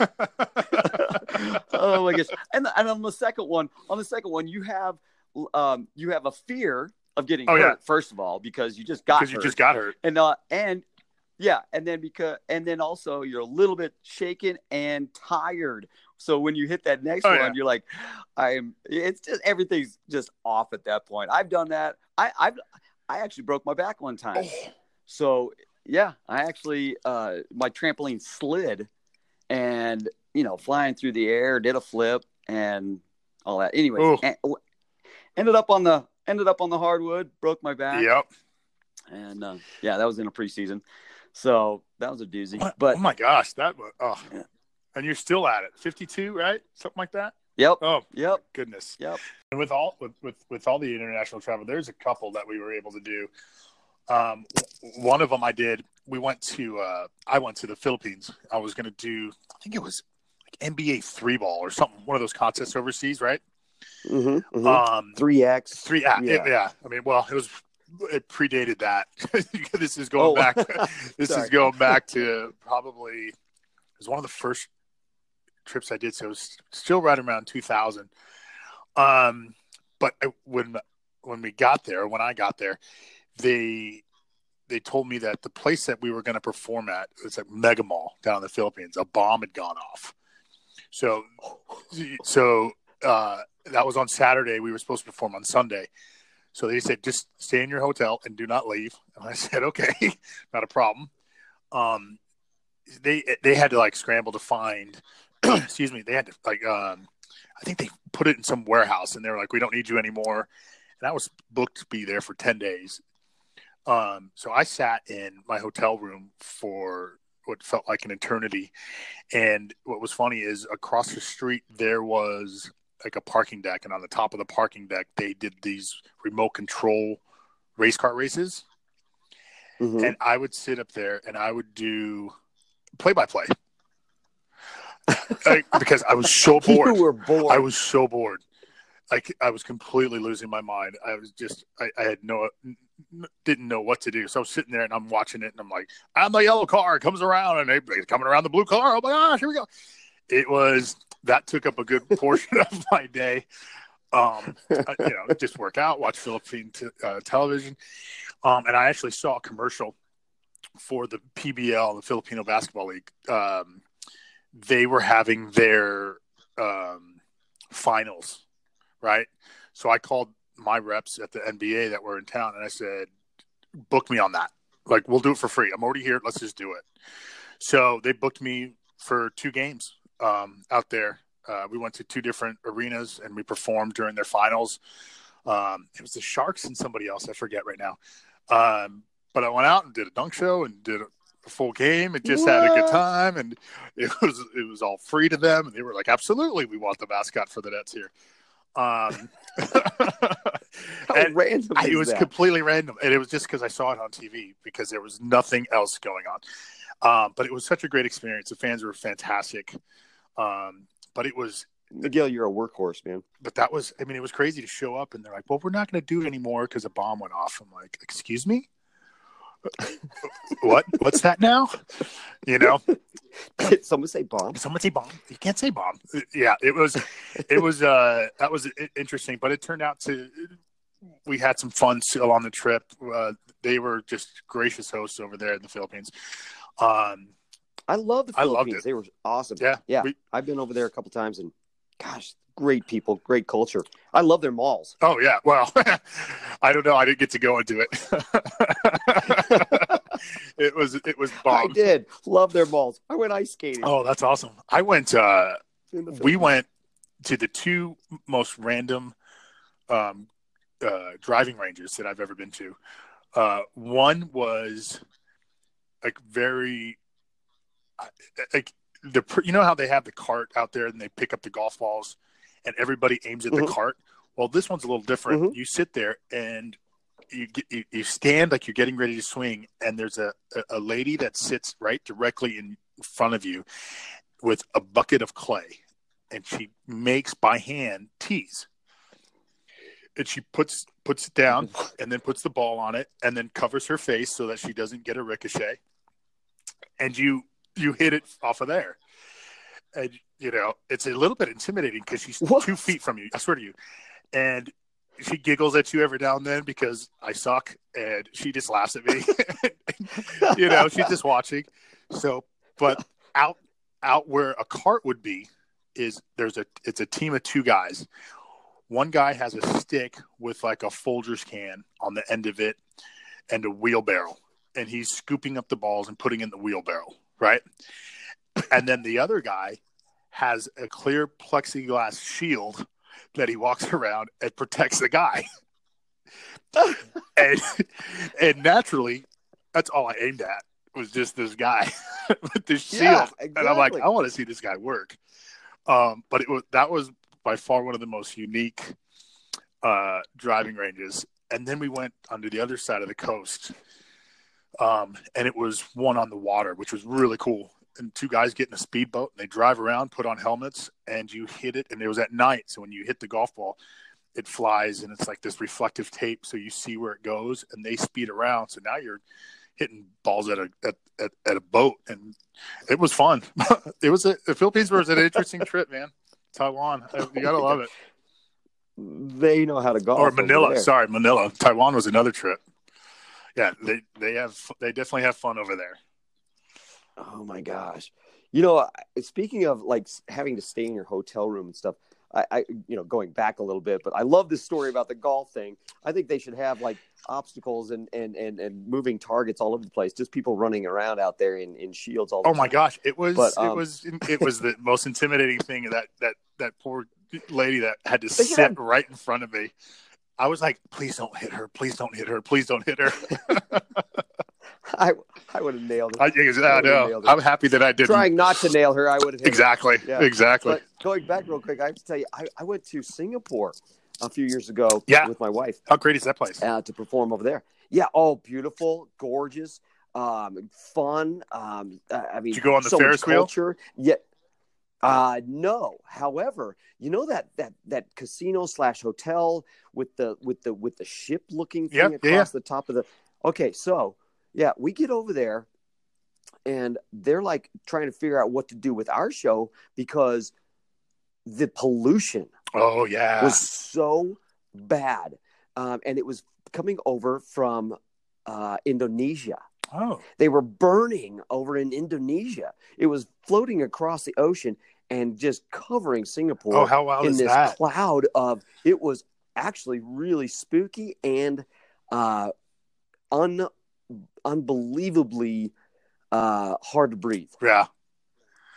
oh my gosh! And and on the second one, on the second one, you have um you have a fear of getting Oh, hurt. yeah. First of all, because you just got Because you just got hurt. and uh and yeah, and then because and then also you're a little bit shaken and tired. So when you hit that next Oh, one, yeah. you're like, I'm. It's just everything's just off at that point. I've done that. I I've I actually broke my back one time. Oh, So yeah, I actually uh, my trampoline slid, and you know, flying through the air, did a flip, and all that. Anyway, ended up on the ended up on the hardwood, broke my back, Yep. and uh, yeah, that was in a preseason. So that was a doozy. But oh my gosh, that was oh. Yeah. And you're still at it. 52, right? Something like that. yep, Oh, yep, goodness. yep. And with all with, with with all the international travel, there's a couple that we were able to do. Um, one of them I did. We went to uh, I went to the Philippines. I was going to do. I think it was like NBA three ball or something. One of those contests overseas, right? Mm-hmm, Um, Three X. three. Yeah, Yeah. yeah. yeah. I mean, well, it was. It predated that. this is going Oh. back. This is going back to probably. It was one of the first trips I did, so it was still right around 2000. Um, but I- when when we got there, when I got there, they they told me that the place that we were going to perform at was at Mega Mall down in the Philippines. A bomb had gone off. So so uh, that was on Saturday. We were supposed to perform on Sunday. So they said, just stay in your hotel and do not leave. And I said, okay, not a problem. Um, they they had to like scramble to find. excuse me. They had to like um, I think they put it in some warehouse, and they were like, we don't need you anymore. And I was booked to be there for ten days. Um, so I sat in my hotel room for what felt like an eternity. And what was funny is across the street there was like a parking deck, and on the top of the parking deck they did these remote control race car races. Mhm. And I would sit up there and I would do play by play because I was so bored. You were bored. I was so bored. Like I was completely losing my mind. I was just I, I had no didn't know what to do. So I was sitting there and I'm watching it and I'm like, I'm the yellow car comes around and everybody's coming around the blue car. Oh my gosh, here we go. It was that took up a good portion of my day. Um, I- you know, just work out, watch Philippine t- uh, television. Um, and I actually saw a commercial for the PBL, the Filipino Basketball League. Um, they were having their um, finals, right? So I called my reps at the NBA that were in town, and I said, "Book me on that. Like, we'll do it for free. I'm already here. Let's just do it." So they booked me for two games um, out there. Uh, we went to two different arenas and we performed during their finals. Um, it was the Sharks and somebody else. I forget right now. Um, but I went out and did a dunk show and did a full game and just had a good time. And it was it was all free to them. And they were like, "Absolutely, we want the mascot for the Nets here." Um, How and random I- it was that? completely random, and it was just because I saw it on TV because there was nothing else going on. Um, but it was such a great experience. The fans were fantastic. Um, but it was Miguel, you're a workhorse, man. but that was i mean it was crazy to show up and they're like well we're not going to do it anymore because a bomb went off. I'm like excuse me? What? What's that now? You know? Did someone say bomb? someone say bomb? You can't say bomb. Yeah it was it was uh that was interesting but it turned out to we had some fun still on the trip. Uh, they were just gracious hosts over there in the philippines. Um I love the Philippines. They were awesome. yeah Yeah. we- I've been over there a couple times, and gosh, great people, great culture. I love their malls. oh yeah well i don't know i didn't get to go into it it was it was bomb. I did love their malls. I went ice skating. Oh, that's awesome. I went uh we went to the two most random um uh driving ranges that I've ever been to. Uh one was like very like the you know how they have the cart out there and they pick up the golf balls and everybody aims at Mhm. the cart. Well, this one's a little different. Mhm. You sit there and you, get, you you stand like you're getting ready to swing, and there's a, a- a lady that sits right directly in front of you with a bucket of clay, and she makes by hand tees. And she puts puts it down, and then puts the ball on it, and then covers her face so that she doesn't get a ricochet. And you you hit it off of there, and you know it's a little bit intimidating because she's What? two feet from you. I swear to you, and she giggles at you every now and then because I suck, and she just laughs at me. you know, she's just watching. So, but out out where a cart would be is there's a it's a team of two guys. One guy has a stick with like a Folgers can on the end of it and a wheelbarrow, and he's scooping up the balls and putting in the wheelbarrow, right? And then the other guy has a clear plexiglass shield that he walks around and protects the guy. and and naturally, that's all I aimed at was just this guy with this shield, Yeah, and I'm like. I want to see this guy work. Um, but it was that was by far one of the most unique uh, driving ranges. And then we went onto the other side of the coast, um, and it was one on the water, which was really cool. And two guys get in a speedboat, and they drive around, put on helmets, and you hit it. And it was at night, so when you hit the golf ball, it flies, and it's like this reflective tape, so you see where it goes. And they speed around, so now you're hitting balls at a at, at, at a boat, and it was fun. it was a, the Philippines was an interesting trip, man. Taiwan, you gotta love it. They know how to golf. or Manila. Sorry, Manila. Taiwan was another trip. Yeah, they they have they definitely have fun over there. Oh my gosh. You know, speaking of like having to stay in your hotel room and stuff, I, I, you know, going back a little bit, but I love this story about the golf thing. I think they should have like obstacles and and and, and moving targets all over the place. Just people running around out there in, in shields all the Oh my time. gosh, it was But, it um, was it was the most intimidating thing that that that poor lady that had to sit have- right in front of me. I was like, please don't hit her, please don't hit her, please don't hit her. I I would have nailed it. I, I would've know. it. I'm happy that I didn't. Trying not to nail her, I would have. Exactly. Yeah. Exactly. But going back real quick, I have to tell you, I, I went to Singapore a few years ago Yeah. with my wife. How great is that place? uh, to perform over there. Yeah, oh, beautiful, gorgeous, um, fun. Um, uh, I mean, Did you go on the so Ferris wheel? Culture. Yeah. Uh, no. However, you know that that that casino slash hotel with the with the with the ship looking thing Yeah, across yeah. the top of the. Okay, so yeah, we get over there, and they're like trying to figure out what to do with our show because the pollution Oh yeah. was so bad, um, and it was coming over from uh, Indonesia. Oh. They were burning over in Indonesia. It was floating across the ocean and just covering Singapore Oh, how wild in is this that? cloud of. It was actually really spooky and uh, un unbelievably uh, hard to breathe. Yeah.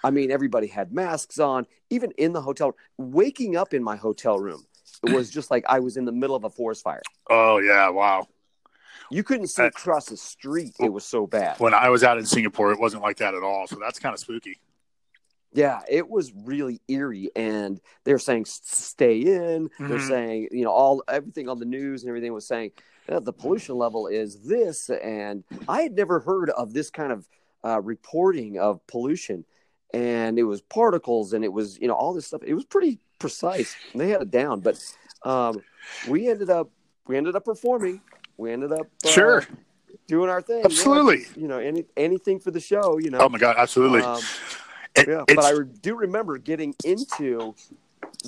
I mean, everybody had masks on, even in the hotel. Waking up in my hotel room, it was just like I was in the middle of a forest fire. Oh yeah. Wow. You couldn't see across the street. It was so bad. When I was out in Singapore, it wasn't like that at all. So that's kind of spooky. Yeah, it was really eerie. And they're saying stay in. They're Mhm. saying, you know, all everything on the news and everything was saying uh, the pollution level is this. And I had never heard of this kind of uh, reporting of pollution. And it was particles and it was, you know, all this stuff. It was pretty precise. They had it down. But um, we ended up, we ended up performing. We ended up uh, Sure. doing our thing. yeah. Absolutely. You know, any anything for the show. You know. Oh my god. Absolutely. Um, It- yeah, but I do remember getting into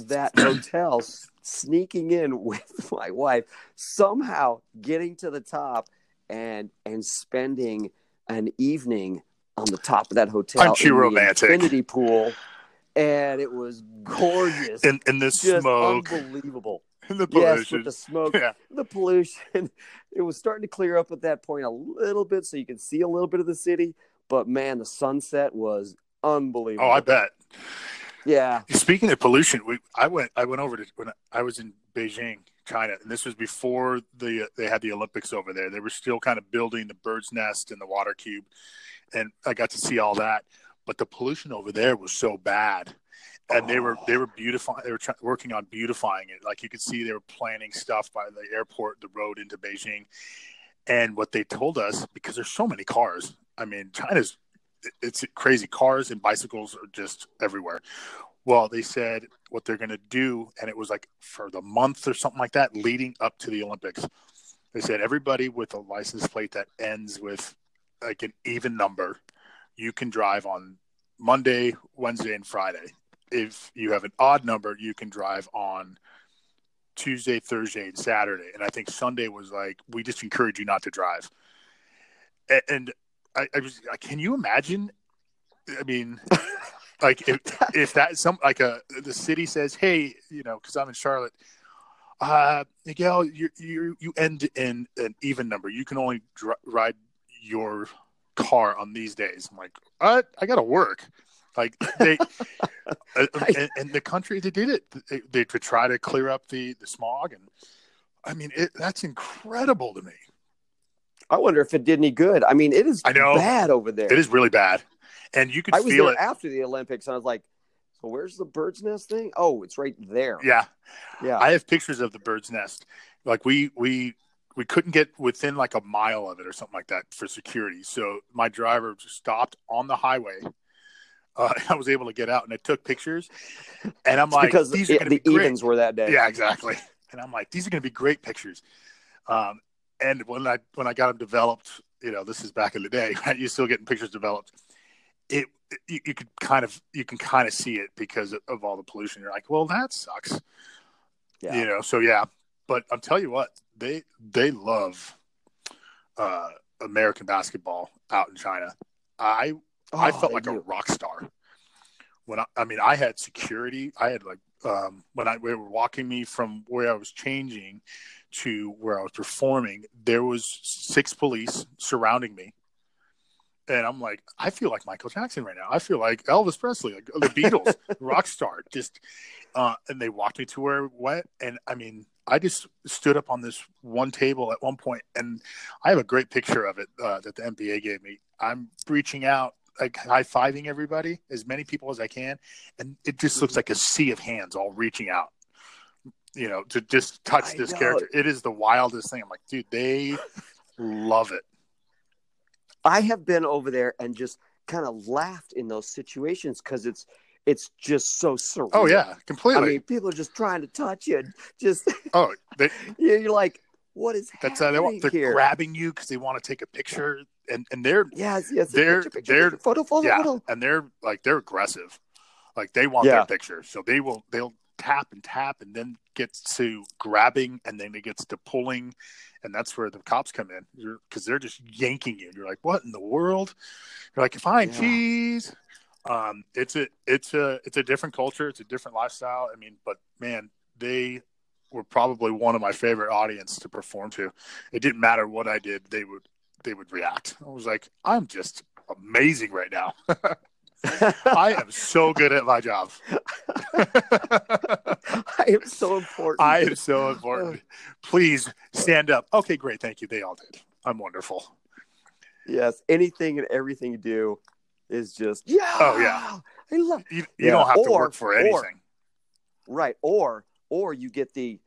that hotel, sneaking in with my wife, somehow getting to the top and and spending an evening on the top of that hotel. Aren't you in romantic? Infinity pool, and it was gorgeous, in, in the just smoke, unbelievable. the Yes, with the smoke, Yeah. the pollution. It was starting to clear up at that point a little bit, so you could see a little bit of the city. But man, the sunset was unbelievable. Oh, I bet. Yeah. Speaking of pollution, we I went I went over to when I was in Beijing, China, and this was before the they had the Olympics over there. They were still kind of building the bird's nest and the water cube, and I got to see all that. But the pollution over there was so bad, and they oh. were they were beautifying. They were try, working on beautifying it. Like you could see, they were planning stuff by the airport, the road into Beijing, and what they told us because there's so many cars. I mean, China's it's crazy. Cars and bicycles are just everywhere. Well, they said what they're going to do, and it was like for the month or something like that leading up to the Olympics. They said everybody with a license plate that ends with like an even number, you can drive on Monday, Wednesday, and Friday. If you have an odd number, you can drive on Tuesday, Thursday, and Saturday. And I think Sunday was like, we just encourage you not to drive. And I, I was, can you imagine? I mean, like if if that some like a the city says, hey, you know, because I'm in Charlotte, uh, Miguel, you you you end in an even number. You can only dri ride your car on these days. I'm like? I got to work. Like they, uh, and, and, the country they did it. They, they to try to clear up the the smog, and I mean it, that's incredible to me. I wonder if it did any good. I mean, it is I know bad over there. It is really bad, and you could I was feel there it after the Olympics, and I was like, "So where's the bird's nest thing? Oh, it's right there." Yeah, yeah. I have pictures of the bird's nest. Like we we we couldn't get within like a mile of it or something like that for security. So my driver just stopped on the highway. Uh, I was able to get out and I took pictures. And I'm It's like, because these the, are the be evens were that day. Yeah, exactly. And I'm like, these are going to be great pictures. Um, and when I when I got them developed, you know, this is back in the day, right? You're still getting pictures developed. It you, you could kind of you can kind of see it because of, of all the pollution. You're like, well, that sucks. Yeah. You know, so yeah. But I'll tell you what, they they love uh, American basketball out in China. I I Oh, felt they like a rock star when I, I mean I had security. I had like um, when I they were walking me from where I was changing to where I was performing. There was six police surrounding me, and I'm like, I feel like Michael Jackson right now. I feel like Elvis Presley, like the Beatles, rock star. Just uh, and they walked me to where it went, and I mean. I just stood up on this one table at one point, and I have a great picture of it uh, that the NBA gave me. I'm reaching out like high fiving everybody, as many people as I can, and it just looks mm-hmm. like a sea of hands all reaching out, you know, to just touch I this know. character. It is the wildest thing. I'm like, dude, they love it. I have been over there and just kind of laughed in those situations because it's it's just so surreal. Oh yeah, completely. I mean, people are just trying to touch you. and Just oh, they, you're like, what is that's how happening they want. They're here? grabbing you because they want to take a picture, and and they're yes, yes. they're- picture, picture, they're- picture, photo, photo, yeah, photo. and they're like they're aggressive. Like they want Yeah. their picture, so they will they'll tap and tap, and then gets to grabbing, and then it gets to pulling, and that's where the cops come in because they're just yanking you. You're like, what in the world? You're like, fine, Yeah. cheese. Um, it's a it's a it's a different culture. It's a different lifestyle. I mean, but man, they were probably one of my favorite audience to perform to. It didn't matter what I did; they would they would react. I was like, I'm just amazing right now. I am so good at my job. I am so important. I am so important. Please stand up. Okay, great. Thank you. They all did. I'm wonderful. yes, anything and everything you do is just oh, yeah. Oh, yeah. I love You, you Yeah. don't have to work for or- anything. right. Or or you get the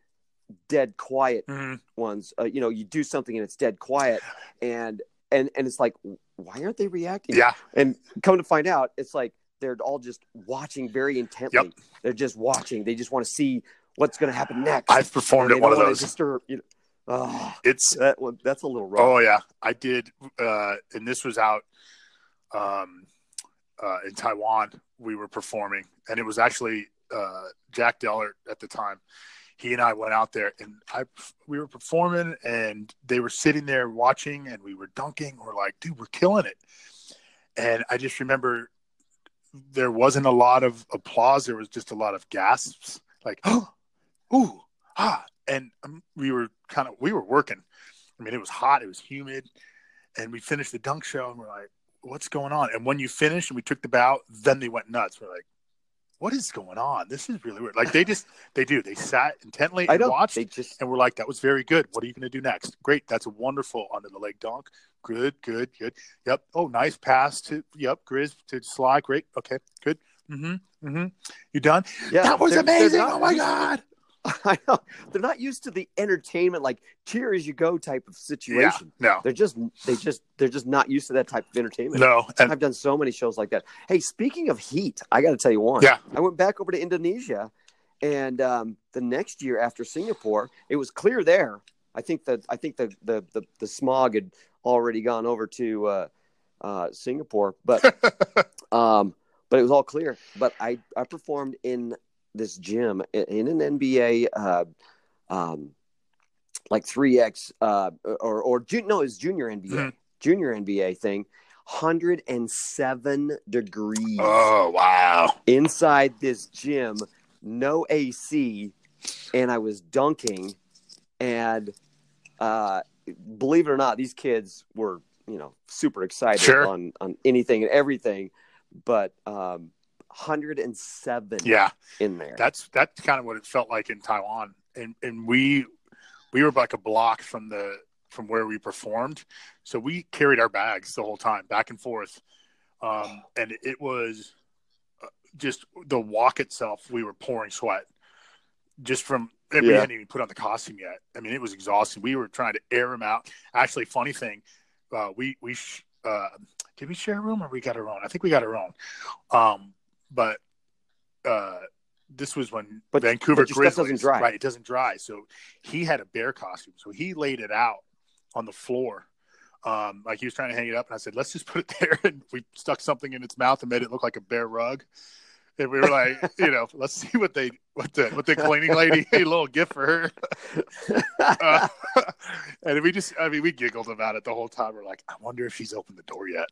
dead quiet Mhm. ones. Uh, you know, you do something and it's dead quiet, and and and it's like, why aren't they reacting? Yeah. And come to find out, it's like they're all just watching very intently. Yep. They're just watching. They just want to see what's going to happen next. I've performed at one of those. Disturb, you know. Oh, It's that one. That's a little rough. oh yeah, I did, uh, and this was out um, uh, in Taiwan. We were performing, and it was actually uh, Jack Dellert at the time. He and I went out there, and I we were performing, and they were sitting there watching, and we were dunking. We're like, dude, we're killing it. And I just remember there wasn't a lot of applause. There was just a lot of gasps, like, oh, ooh, ah. And um, we were kind of, we were working. I mean, it was hot, it was humid. And we finished the dunk show, and we're like, what's going on? And when you finished and we took the bow, then they went nuts. We're like, what is going on? This is really weird. Like they just, they do. They sat intently and watched. They just And we're like, that was very good. What are you going to do next? Great. That's a wonderful under the leg dunk. Good, good, good. Yep. Oh, nice pass to, yep, Grizz to Sly. Great. Okay, good. Mm-hmm. Mm-hmm. You done? yeah. that was amazing. Oh my God. I know they're not used to the entertainment, like cheer as you go type of situation. Yeah. No. They're just they just they're just not used to that type of entertainment. No. And I've done so many shows like that. Hey, speaking of heat, I got to tell you one. Yeah. I went back over to Indonesia, and um, the next year after Singapore, it was clear there. I think that I think the the the, the smog had already gone over to uh, uh, Singapore, but um, but it was all clear. But I I performed in this gym in, an NBA. Uh, um, like 3x uh or or no it's junior nba Mhm. junior nba thing 107 degrees oh, wow. inside this gym, no AC, and I was dunking. And uh, believe it or not, these kids were, you know, super excited Sure. on on anything and everything. But um, 107 Yeah, in there. that's that's kind of what it felt like in Taiwan, and and we we were like a block from the from where we performed, so we carried our bags the whole time back and forth, um, and it was uh, just the walk itself. We were pouring sweat just from. And We hadn't even put on the costume yet. I mean, it was exhausting. We were trying to air them out. Actually, funny thing, uh, we we sh- uh, did we share a room or we got our own? I think we got our own. Um, but uh, this was when But- Vancouver but Grizzlies, doesn't dry. right? It doesn't dry. So he had a bear costume, so he laid it out on the floor. Um, like he was trying to hang it up, and I said, "Let's just put it there." And we stuck something in its mouth and made it look like a bear rug. And we were like, you know, let's see what they what the what the cleaning lady a little gift for her. Uh, and we just, I mean, we giggled about it the whole time. We're like, I wonder if she's opened the door yet.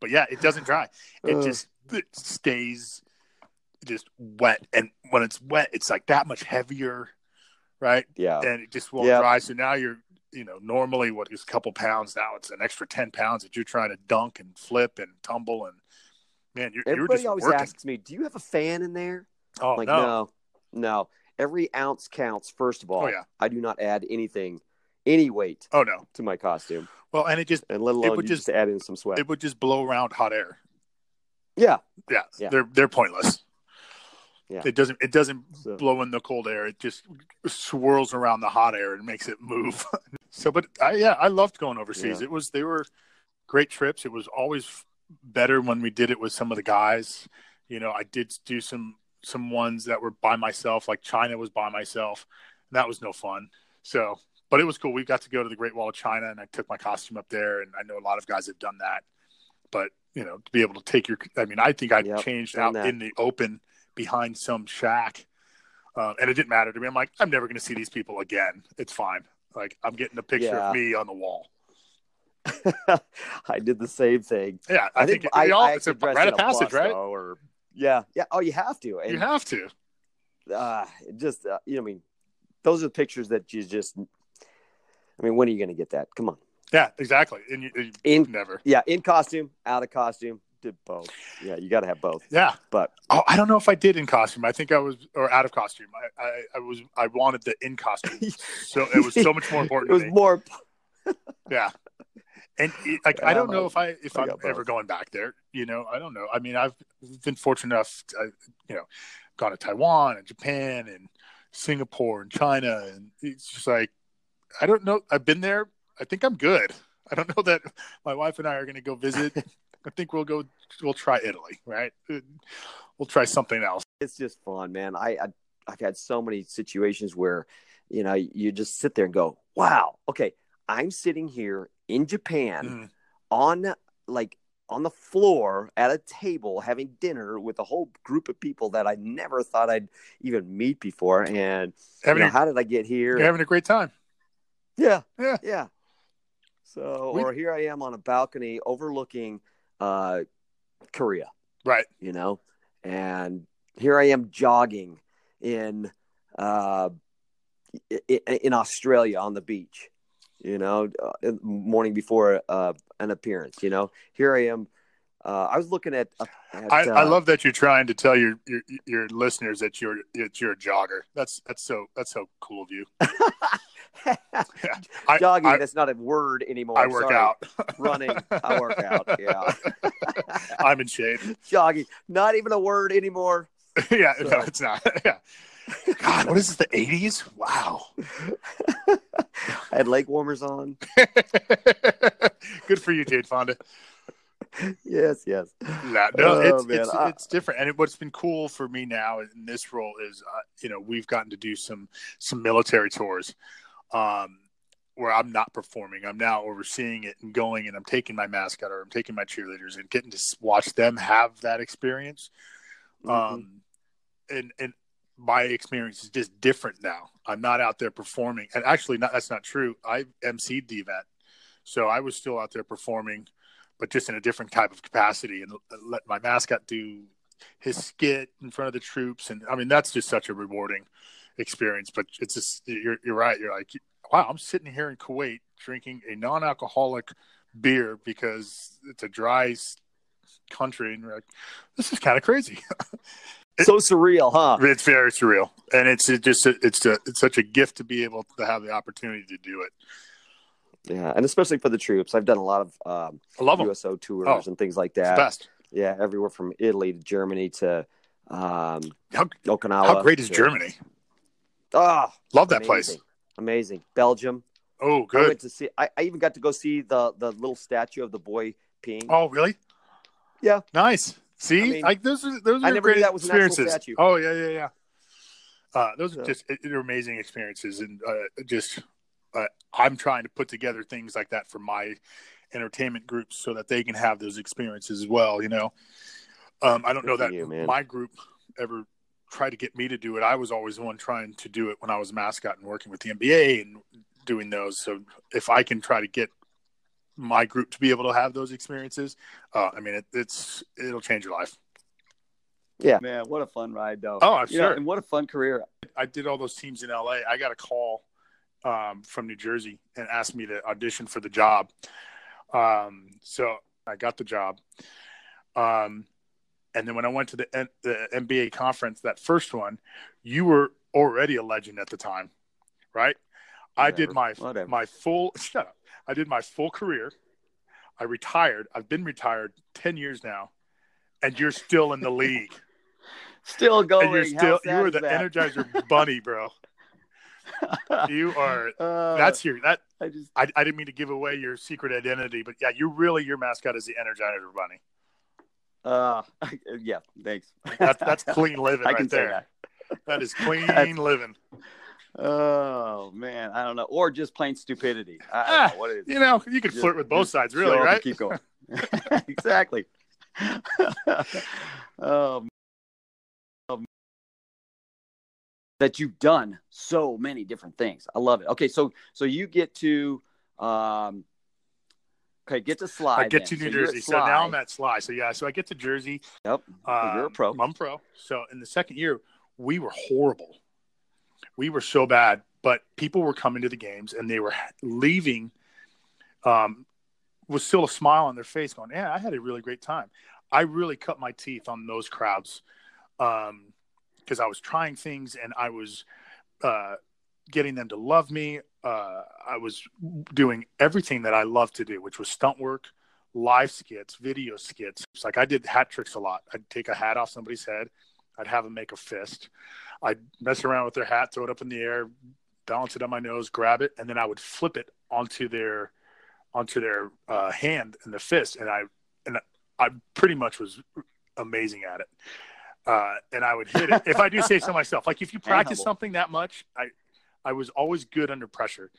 But yeah, it doesn't dry. It Uh. just it stays just wet. And when it's wet, it's like that much heavier, right? yeah. And it just won't Yeah. dry. So now you're, you know, normally what is a couple pounds now, it's an extra 10 pounds that you're trying to dunk and flip and tumble. And man, you're, you're Everybody just always working. asks me, "Do you have a fan in there?" oh, like, no. no, no. Every ounce counts. First of all, Oh, yeah. I do not add anything, any weight Oh, no. to my costume, Well, and it just, and let alone would you just- just, add in some sweat. it would just blow around hot air. yeah, Yeah, Yeah. they're they're pointless. Yeah. It doesn't it doesn't So- blow in the cold air. It just swirls around the hot air and makes it move. so, but I, yeah, I loved going overseas. Yeah. It was they were great trips. It was always better when we did it with some of the guys. You know, I did do some some ones that were by myself, like China was by myself. And that was no fun. So, but it was cool. We got to go to the Great Wall of China, and I took my costume up there. And I know a lot of guys have done that. But you know, to be able to take your, I mean, I think I Yep, changed out that. in the open behind some shack, uh, and it didn't matter to me. I'm like, I'm never going to see these people again. It's fine. Like I'm getting a picture Yeah. of me on the wall. I did the same thing. Yeah, I, think, I, we all, I it's a rite of passage, right? though, or yeah, yeah. Oh, you have to. And You have to. uh, just uh, you know, I mean, those are the pictures that you just. I mean, when are you going to get that? Come on. Yeah, exactly. And you, you In never. yeah, in costume, out of costume, did both. Yeah, you got to have both. Yeah. But Oh, I don't know if I did in costume. I think I was or out of costume. I, I, I was I wanted the in costume. So it was so much more important it was more. Yeah. And it- like I don't Um, know if I if I I'm ever going back there. You know, I don't know. I mean, I've been fortunate enough. To, you know, gone to Taiwan and Japan and Singapore and China, and it's just like I don't know. I've been there. I think I'm good. I don't know that my wife and I are going to go visit. I think we'll go. We'll try Italy, right? We'll try something else. It's just fun, man. I, I I've had so many situations where, you know, you just sit there and go, "Wow, okay, I'm sitting here in Japan Mm. on like on the floor at a table having dinner with a whole group of people that I never thought I'd even meet before, and you know, a- how did I get here? you're having a great time. Yeah. Yeah. Yeah. So, We- or here I am on a balcony overlooking uh, Korea, Right. you know, and here I am jogging in uh, in, Australia on the beach, you know, uh, morning before uh, an appearance. You know, here I am. Uh, I was looking at. at I, I uh, love that you're trying to tell your, your your listeners that you're that you're a jogger. That's that's so that's so cool of you. I, jogging. I, that's not a word anymore. I work Sorry. out. Running. I work out. Yeah. I'm in shape. jogging. Not even a word anymore. yeah, no, it's not. Yeah. God, what is this? The 80s? Wow. I had leg warmers on. Good for you, Jane Fonda. Yes, yes. Nah, no, Oh, it's man, it's, I- it's different. And it, what's been cool for me now in this role is, uh, you know, we've gotten to do some some military tours, um, where I'm not performing. I'm now overseeing it and going, and I'm taking my mascot or I'm taking my cheerleaders and getting to watch them have that experience. Mhm. Um, and and my experience is just different now. I'm not out there performing, and actually, not that's not true. I emceed the event, so I was still out there performing, but just in a different type of capacity, and let my mascot do his skit in front of the troops, and I mean that's just such a rewarding experience. But it's just you're you're right. You're like, wow, I'm sitting here in Kuwait drinking a non-alcoholic beer because it's a dry country, and we're like, this is kind of crazy. so surreal, huh? It's very surreal, and it's it just it's a, it's such a gift to be able to have the opportunity to do it. Yeah, and especially for the troops. I've done a lot of um, I love them. USO tours Oh, and things like that. best. Yeah, everywhere from Italy to Germany to um, How, Okinawa. how great is to- Germany? Ah, Love that amazing. place. Amazing. Belgium. Oh, I good. went to see. I, I even got to go see the the little statue of the boy peeing. Oh, really? Yeah. Nice. See, I mean, like those are those I are never great knew that was an experiences. statue. Oh yeah, yeah, yeah. Uh, those So- are just they're amazing experiences, and uh, just uh, I'm trying to put together things like that for my entertainment groups so that they can have those experiences as well. You know, um, I don't know Good that you, my group ever tried to get me to do it. I was always the one trying to do it when I was a mascot and working with the NBA and doing those. So if I can try to get my group to be able to have those experiences, uh, I mean, it, it's it'll change your life. Yeah, man, what a fun ride, though. Oh, I'm You know, sure. and what a fun career. I did all those teams in LA. I got a call um, from New Jersey and asked me to audition for the job. Um, so I got the job. Um, and then when I went to the, N- the NBA conference, that first one, you were already a legend at the time, right? I did my Whatever. my full shut up. I did my full career. I retired. I've been retired ten years now, and you're still in the league. Still going. and you're still you are the that? Energizer Bunny, bro. You are. Uh, That's your that. I just I, I didn't mean to give away your secret identity, but yeah, you're really your mascot is the Energizer Bunny. Uh yeah, thanks. That's that's clean living I right can say there. that. That is clean living. Oh man, I don't know, or just plain stupidity. Ah, know what it is. You know, you could Just- flirt with both sides, really, right? Keep going. exactly. um, um, that you've done so many different things. I love it. Okay, so so you get to um, okay, get to Sly. I get to. New So Jersey, so now I'm at Sly. So yeah, so I get to Jersey. Yep. Um, you're a pro. I'm pro. So in the second year, we were horrible. We were so bad, but people were coming to the games and they were leaving um, with still a smile on their face, going, "Yeah, I had a really great time." I really cut my teeth on those crowds because I was trying things and I was uh, getting them to love me. Uh, I was doing everything that I love to do, which was stunt work, live skits, video skits. It's like I did hat tricks a lot. I'd take a hat off somebody's head, I'd have them make a fist. I'd mess around with their hat, throw it up in the air, balance it on my nose, grab it, and then I would flip it onto their onto their uh, hand and the fist. And I and I pretty much was amazing at it. Uh, and I would hit it if I do say so myself. Like if you practice something that much, I I was always good under pressure.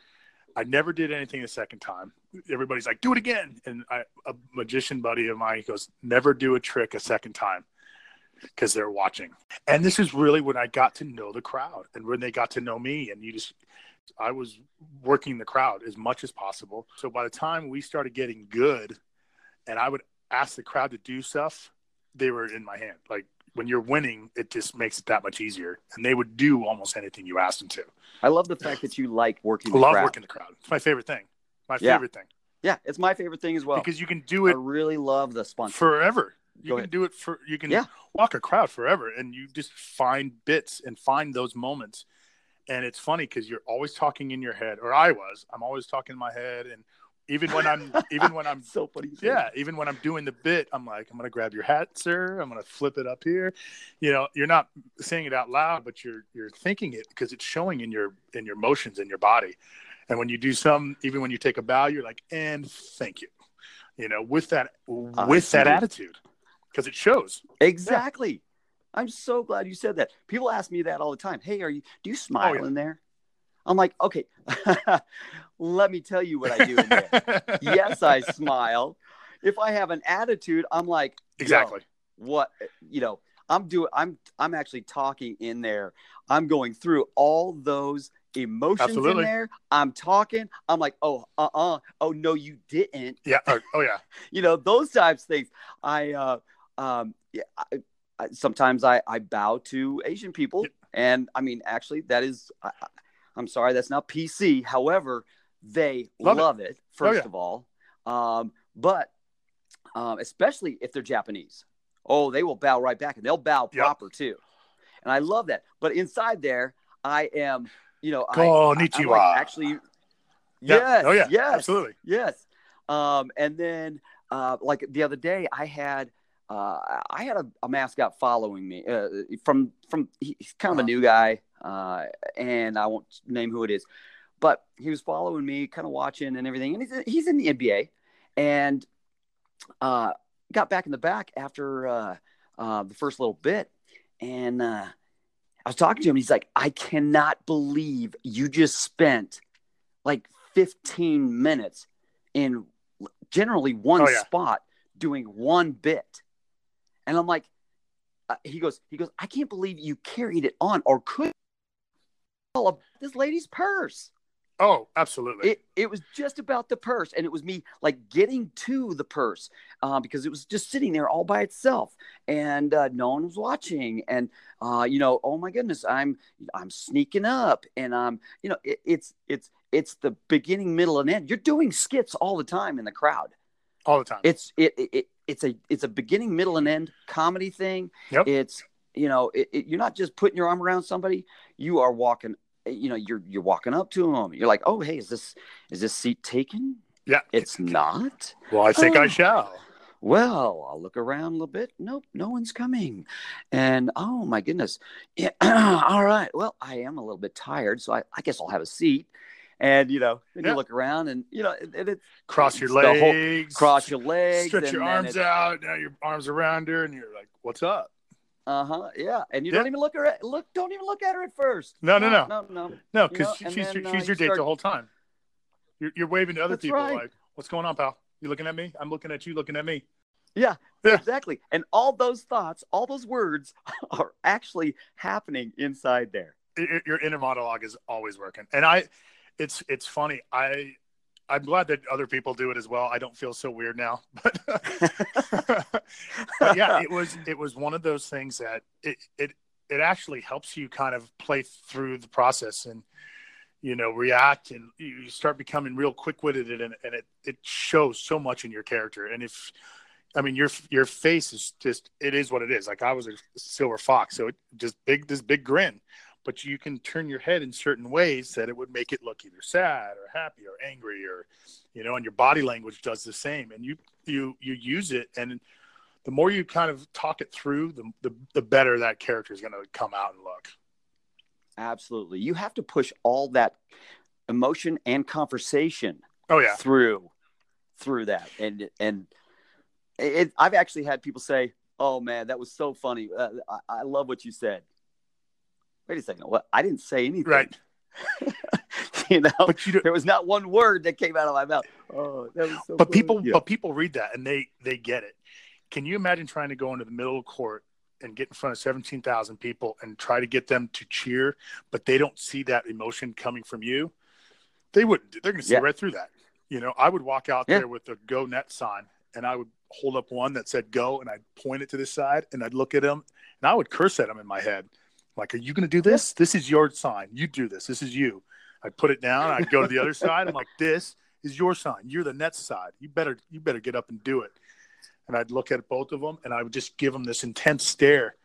I never did anything the second time. Everybody's like, "Do it again," and I, a magician buddy of mine goes, "Never do a trick a second time." Because they're watching, and this is really when I got to know the crowd, and when they got to know me, and you just, I was working the crowd as much as possible. So by the time we started getting good, and I would ask the crowd to do stuff, they were in my hand. Like when you're winning, it just makes it that much easier, and they would do almost anything you asked them to. I love the fact that you like working. I The love crowd. working the crowd. It's my favorite thing. My Yeah. favorite thing Yeah, it's my favorite thing as well. because you can do it. I really love the sponsor. forever. You Go can ahead. do it for you can Yeah. walk a crowd forever, and you just find bits and find those moments. And it's funny because you're always talking in your head, or I was. I'm always talking in my head, and even when I'm even when I'm so funny. yeah, even when I'm doing the bit, I'm like, I'm gonna grab your hat, sir. I'm gonna flip it up here. You know, you're not saying it out loud, but you're you're thinking it because it's showing in your in your motions in your body. And when you do some, even when you take a bow, you're like, and thank you. You know, with that with that attitude, because it shows. Exactly. I'm so glad you said that. People ask me that all the time. Hey, are you do you oh, smile Oh, yeah. in there? I'm like, okay, let me tell you what I do in there. yes, I smile. If I have an attitude, I'm like, exactly. what you know, I'm doing I'm I'm actually talking in there. I'm going through all those emotions Absolutely. in there. I'm talking. I'm like, oh, uh-uh. Oh no, you didn't. Yeah. Oh, oh, yeah. you know those types of things i uh um yeah I, I, sometimes i i bow to asian people Yep. and i mean actually that is I- i'm sorry that's not pc however they Love love, it. it. first Oh, yeah. of all um but um, especially if they're Japanese. Oh, they will bow right back and they'll bow Yep. proper too. And I love that. But inside there, I am, you know, I, Go, I- I'm like actually, Yeah. yes, Oh, yeah. yes, Absolutely. yes. Um, and then, uh, like the other day, I had, uh, I had a, a mascot following me uh, from from he's kind of a Uh-huh. new guy, uh, and I won't name who it is, but he was following me, kind of watching and everything, and he's he's in the NBA, and uh, got back in the back after uh, uh, the first little bit, and uh, I was talking to him. He's like, "I cannot believe you just spent like 15 minutes in generally one Oh, yeah. spot doing one bit," and I'm like, uh, "He goes, he goes, I can't believe you carried it on or could." all of This lady's purse. Oh, absolutely. It it was just about the purse, and it was me like getting to the purse uh, because it was just sitting there all by itself, and uh, no one was watching. And uh, you know, oh my goodness, I'm I'm sneaking up, and I'm you know, it, it's it's it's the beginning, middle, and end. You're doing skits all the time in the crowd. All the time. It's it, it, it it's a it's a beginning, middle, and end comedy thing. Yep. It's you know, it, it, you're not just putting your arm around somebody. You are walking. Eh, you know, you're you're walking up to them. You're like, oh hey, is this is this seat taken? yeah. It's not. Well, I think I Oh. shall. Well, I'll look around a little bit. Nope, no one's coming. And oh my goodness. Yeah, all right. Well, I am a little bit tired, so I, I guess I'll have a seat. And you know, then Yeah. you look around and you know, it, it, Cross your It's the whole- legs. cross your legs, Stretch and your arms out. Now your arms around her, and you're like, "What's up?" Uh huh. Yeah, and you Yeah. don't even look at look. Don't even look at her at first. No, no, no. no, no. No, because and she's then, your, uh, she's your you date start- the whole time. You're, you're waving to other That's people right. like, "What's going on, pal? You looking at me? I'm looking at you. Looking at me." Yeah, Yeah. exactly. And all those thoughts, all those words, are actually happening inside there. Your, your inner monologue is always working, and I, it's it's funny. I I'm glad that other people do it as well. I don't feel so weird now, but, but yeah, it was it was one of those things that it it it actually helps you kind of play through the process and you know react and you start becoming real quick witted and, and it it shows so much in your character. And if I mean your your face is just it is what it is. Like I was a silver fox, so it just big this big grin. But you can turn your head in certain ways that it would make it look either sad or happy or angry or you know, and your body language does the same. And you you you use it and the more you kind of talk it through, the the, the better that character is gonna come out and look. Absolutely. You have to push all that emotion and conversation Oh yeah. through through that. And and it, I've actually had people say, "Oh man, that was so funny. Uh, I, I love what you said." Wait a second. What? I didn't say anything. Right. you know, But you there was not one word that came out of my mouth. Oh, that was so. but people Yeah. but people read that and they they get it. Can you imagine trying to go into the middle of court and get in front of 17,000 people and try to get them to cheer, but they don't see that emotion coming from you? They would they're going to see Yeah. right through that. You know, I would walk out Yeah. there with a go net sign and I would hold up one that said go and I'd point it to the side and I'd look at them and I would curse at them in my head. Like, are you going to do this? This is your sign. You do this. This is you. I'd put it down. I'd go to the other side. I'm like, this is your sign. You're the net side. You better, you better get up and do it. And I'd look at both of them and I would just give them this intense stare.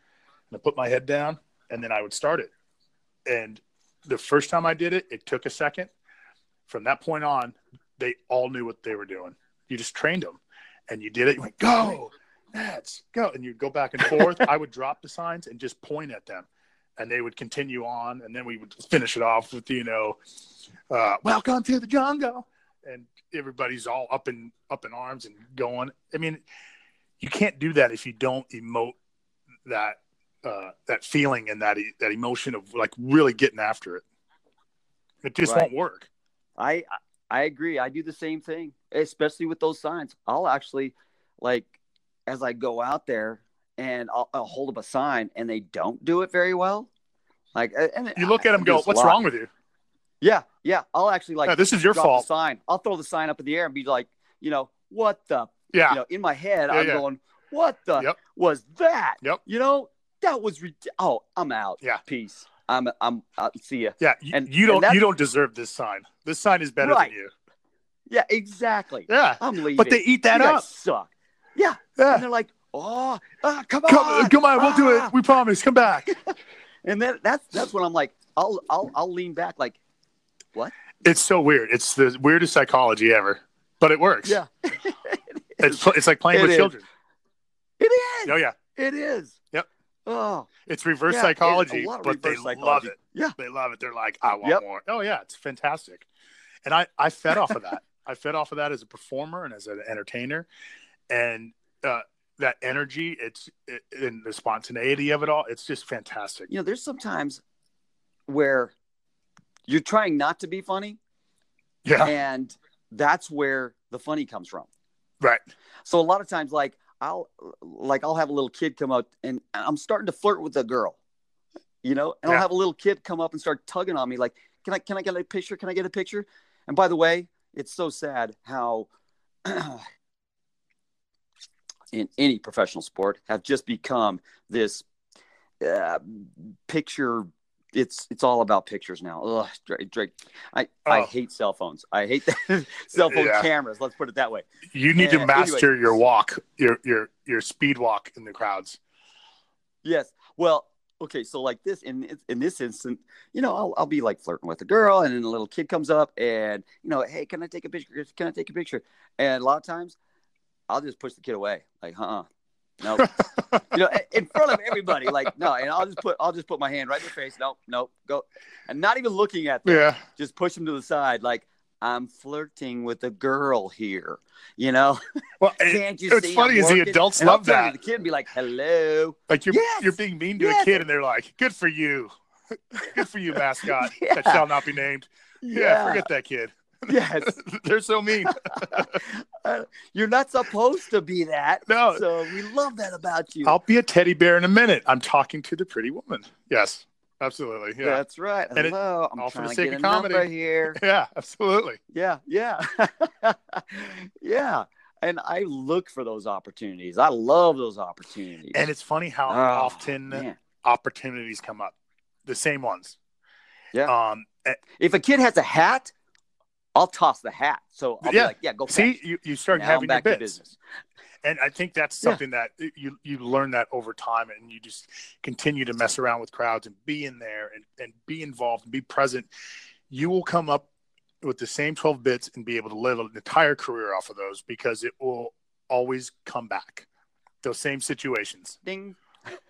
And I put my head down and then I would start it. And the first time I did it, it took a second. From that point on, they all knew what they were doing. You just trained them and you did it. You went, go, Nets, go. And you'd go back and forth. I would drop the signs and just point at them. And they would continue on. And then we would finish it off with, you know, uh, welcome to the jungle. And everybody's all up in up in arms and going. I mean, you can't do that if you don't emote that uh, that feeling and that that emotion of like really getting after it. It just Right. won't work. I I agree. I do the same thing, especially with those signs. I'll actually like as I go out there and I'll, I'll hold up a sign and they don't do it very well. Like and You look at them, go, "What's wrong with you?" Yeah, yeah. I'll actually like this is your fault. Sign. I'll throw the sign up in the air and be like, you know, what the Yeah, you know, in my head, Yeah, I'm yeah. going, what the Yep. was that? Yep. You know, that was rid- oh, I'm out. Yeah. Peace. I'm I'm I'll see ya. yeah. You, And- you don't that's- you don't deserve this sign. This sign is better Right. than you. Yeah, exactly. Yeah, I'm leaving. but they eat that you up. suck. Yeah. Yeah. And they're like, oh, ah, come on. Come, come on, we'll do ah." it. We promise. Come back. And then that's that's when I'm like, I'll I'll I'll lean back like, what? It's so weird. It's the weirdest psychology ever, but it works. Yeah. It's, it's like playing It with is. children. It is. Oh, yeah. It is. Yep. Oh, It's reverse Yeah, psychology, of but they reverse love it. Yeah. They love it. They're like, I want Yep. more. Oh, yeah. It's fantastic. And I, I fed off of that. I fed off of that as a performer and as an entertainer. And uh, that energy, it's it, and the spontaneity of it all, it's just fantastic. you know, there's sometimes where you're trying not to be funny, Yeah. and that's where the funny comes from. Right. So a lot of times, like I'll like I'll have a little kid come up and I'm starting to flirt with a girl, you know, and Yeah. I'll have a little kid come up and start tugging on me, like, "Can I can I get a picture? Can I get a picture?" And by the way, it's so sad how in any professional sport have just become this uh, picture. It's it's all about pictures now. Ugh, Drake, Drake. I, I Oh. hate cell phones. I hate cell phone Yeah. cameras. Let's put it that way. You need Yeah, to master your walk, your, your, your speed walk in the crowds. Yes. Well, okay. So like this in in this instant, you know, I'll I'll be like flirting with a girl, and then a little kid comes up, and you know, hey, can I take a picture? Can I take a picture? And a lot of times, I'll just push the kid away, like, uh, uh no, you know, in front of everybody, like, no, and I'll just put I'll just put my hand right in their face, no, no, go, and not even looking at them, Yeah. just push them to the side, like. I'm flirting with a girl here, you know. Well, Can't you it's see? funny I'm is the adults And love that. The kid and be like, "Hello." Like you're Yes. you're being mean to Yes. a kid, and they're like, "Good for you, good for you, mascot Yeah. that shall not be named." Yeah, forget that kid. Yes. they're so mean. You're not supposed to be that. No. So we love that about you. I'll be a teddy bear in a minute. I'm talking to the pretty woman. Yes, absolutely. Yeah, That's right. And it- Hello. I'm all for trying the to sake get of a comedy. number here. yeah, absolutely. Yeah. Yeah. yeah. And I look for those opportunities. I love those opportunities. And it's funny how Oh, often man. opportunities come up, the same ones. Yeah. Um. eh, if a kid has a hat, I'll toss the hat. So I'll Yeah. be like, yeah, go See, you, you start Now having I'm your back to bits. business. and I think that's Yeah. something that you you learn that over time, and you just continue to mess around with crowds and be in there and, and be involved and be present. You will come up with the same twelve bits and be able to live an entire career off of those because it will always come back. Those same situations. Ding.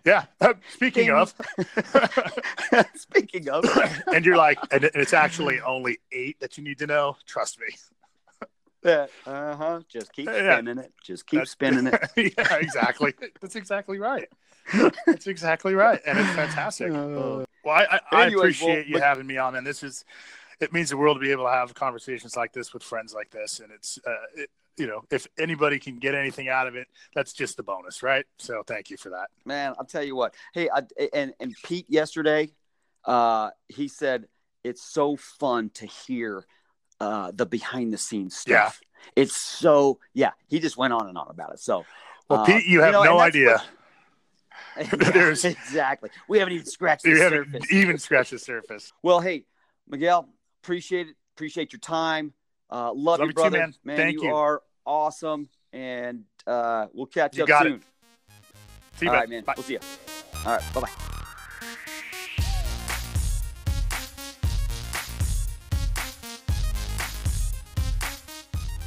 Yeah. Speaking Ding. of, Speaking of, and you're like, and it's actually only eight that you need to know. Trust me. Yeah. uh huh. Just keep Yeah. spinning it. Just keep That's- spinning it. yeah, exactly. That's exactly right. That's exactly right, and it's fantastic. Uh, Well, I, I, I Anyways, appreciate well, you but- having me on, and This is it means the world to be able to have conversations like this with friends like this, and it's uh, it, you know if anybody can get anything out of it, that's just the bonus, right? So thank you for that. man, I'll tell you what. Hey, I, and and Pete yesterday, uh, he said it's so fun to hear uh, the behind the scenes Yeah. stuff. It's so yeah. He just went on and on about it. So, Well, uh, Pete, you have know, no idea. what- Yeah, There's- exactly. We haven't even scratched the You haven't surface. even scratched the surface. Well, hey, Miguel, appreciate it. Appreciate your time. Uh, love, Love you, you too, brother. man. Thank you, you. are awesome, and uh, we'll catch You up got it. soon. See you, All right, man. Bye. We'll see you. All right. Bye bye.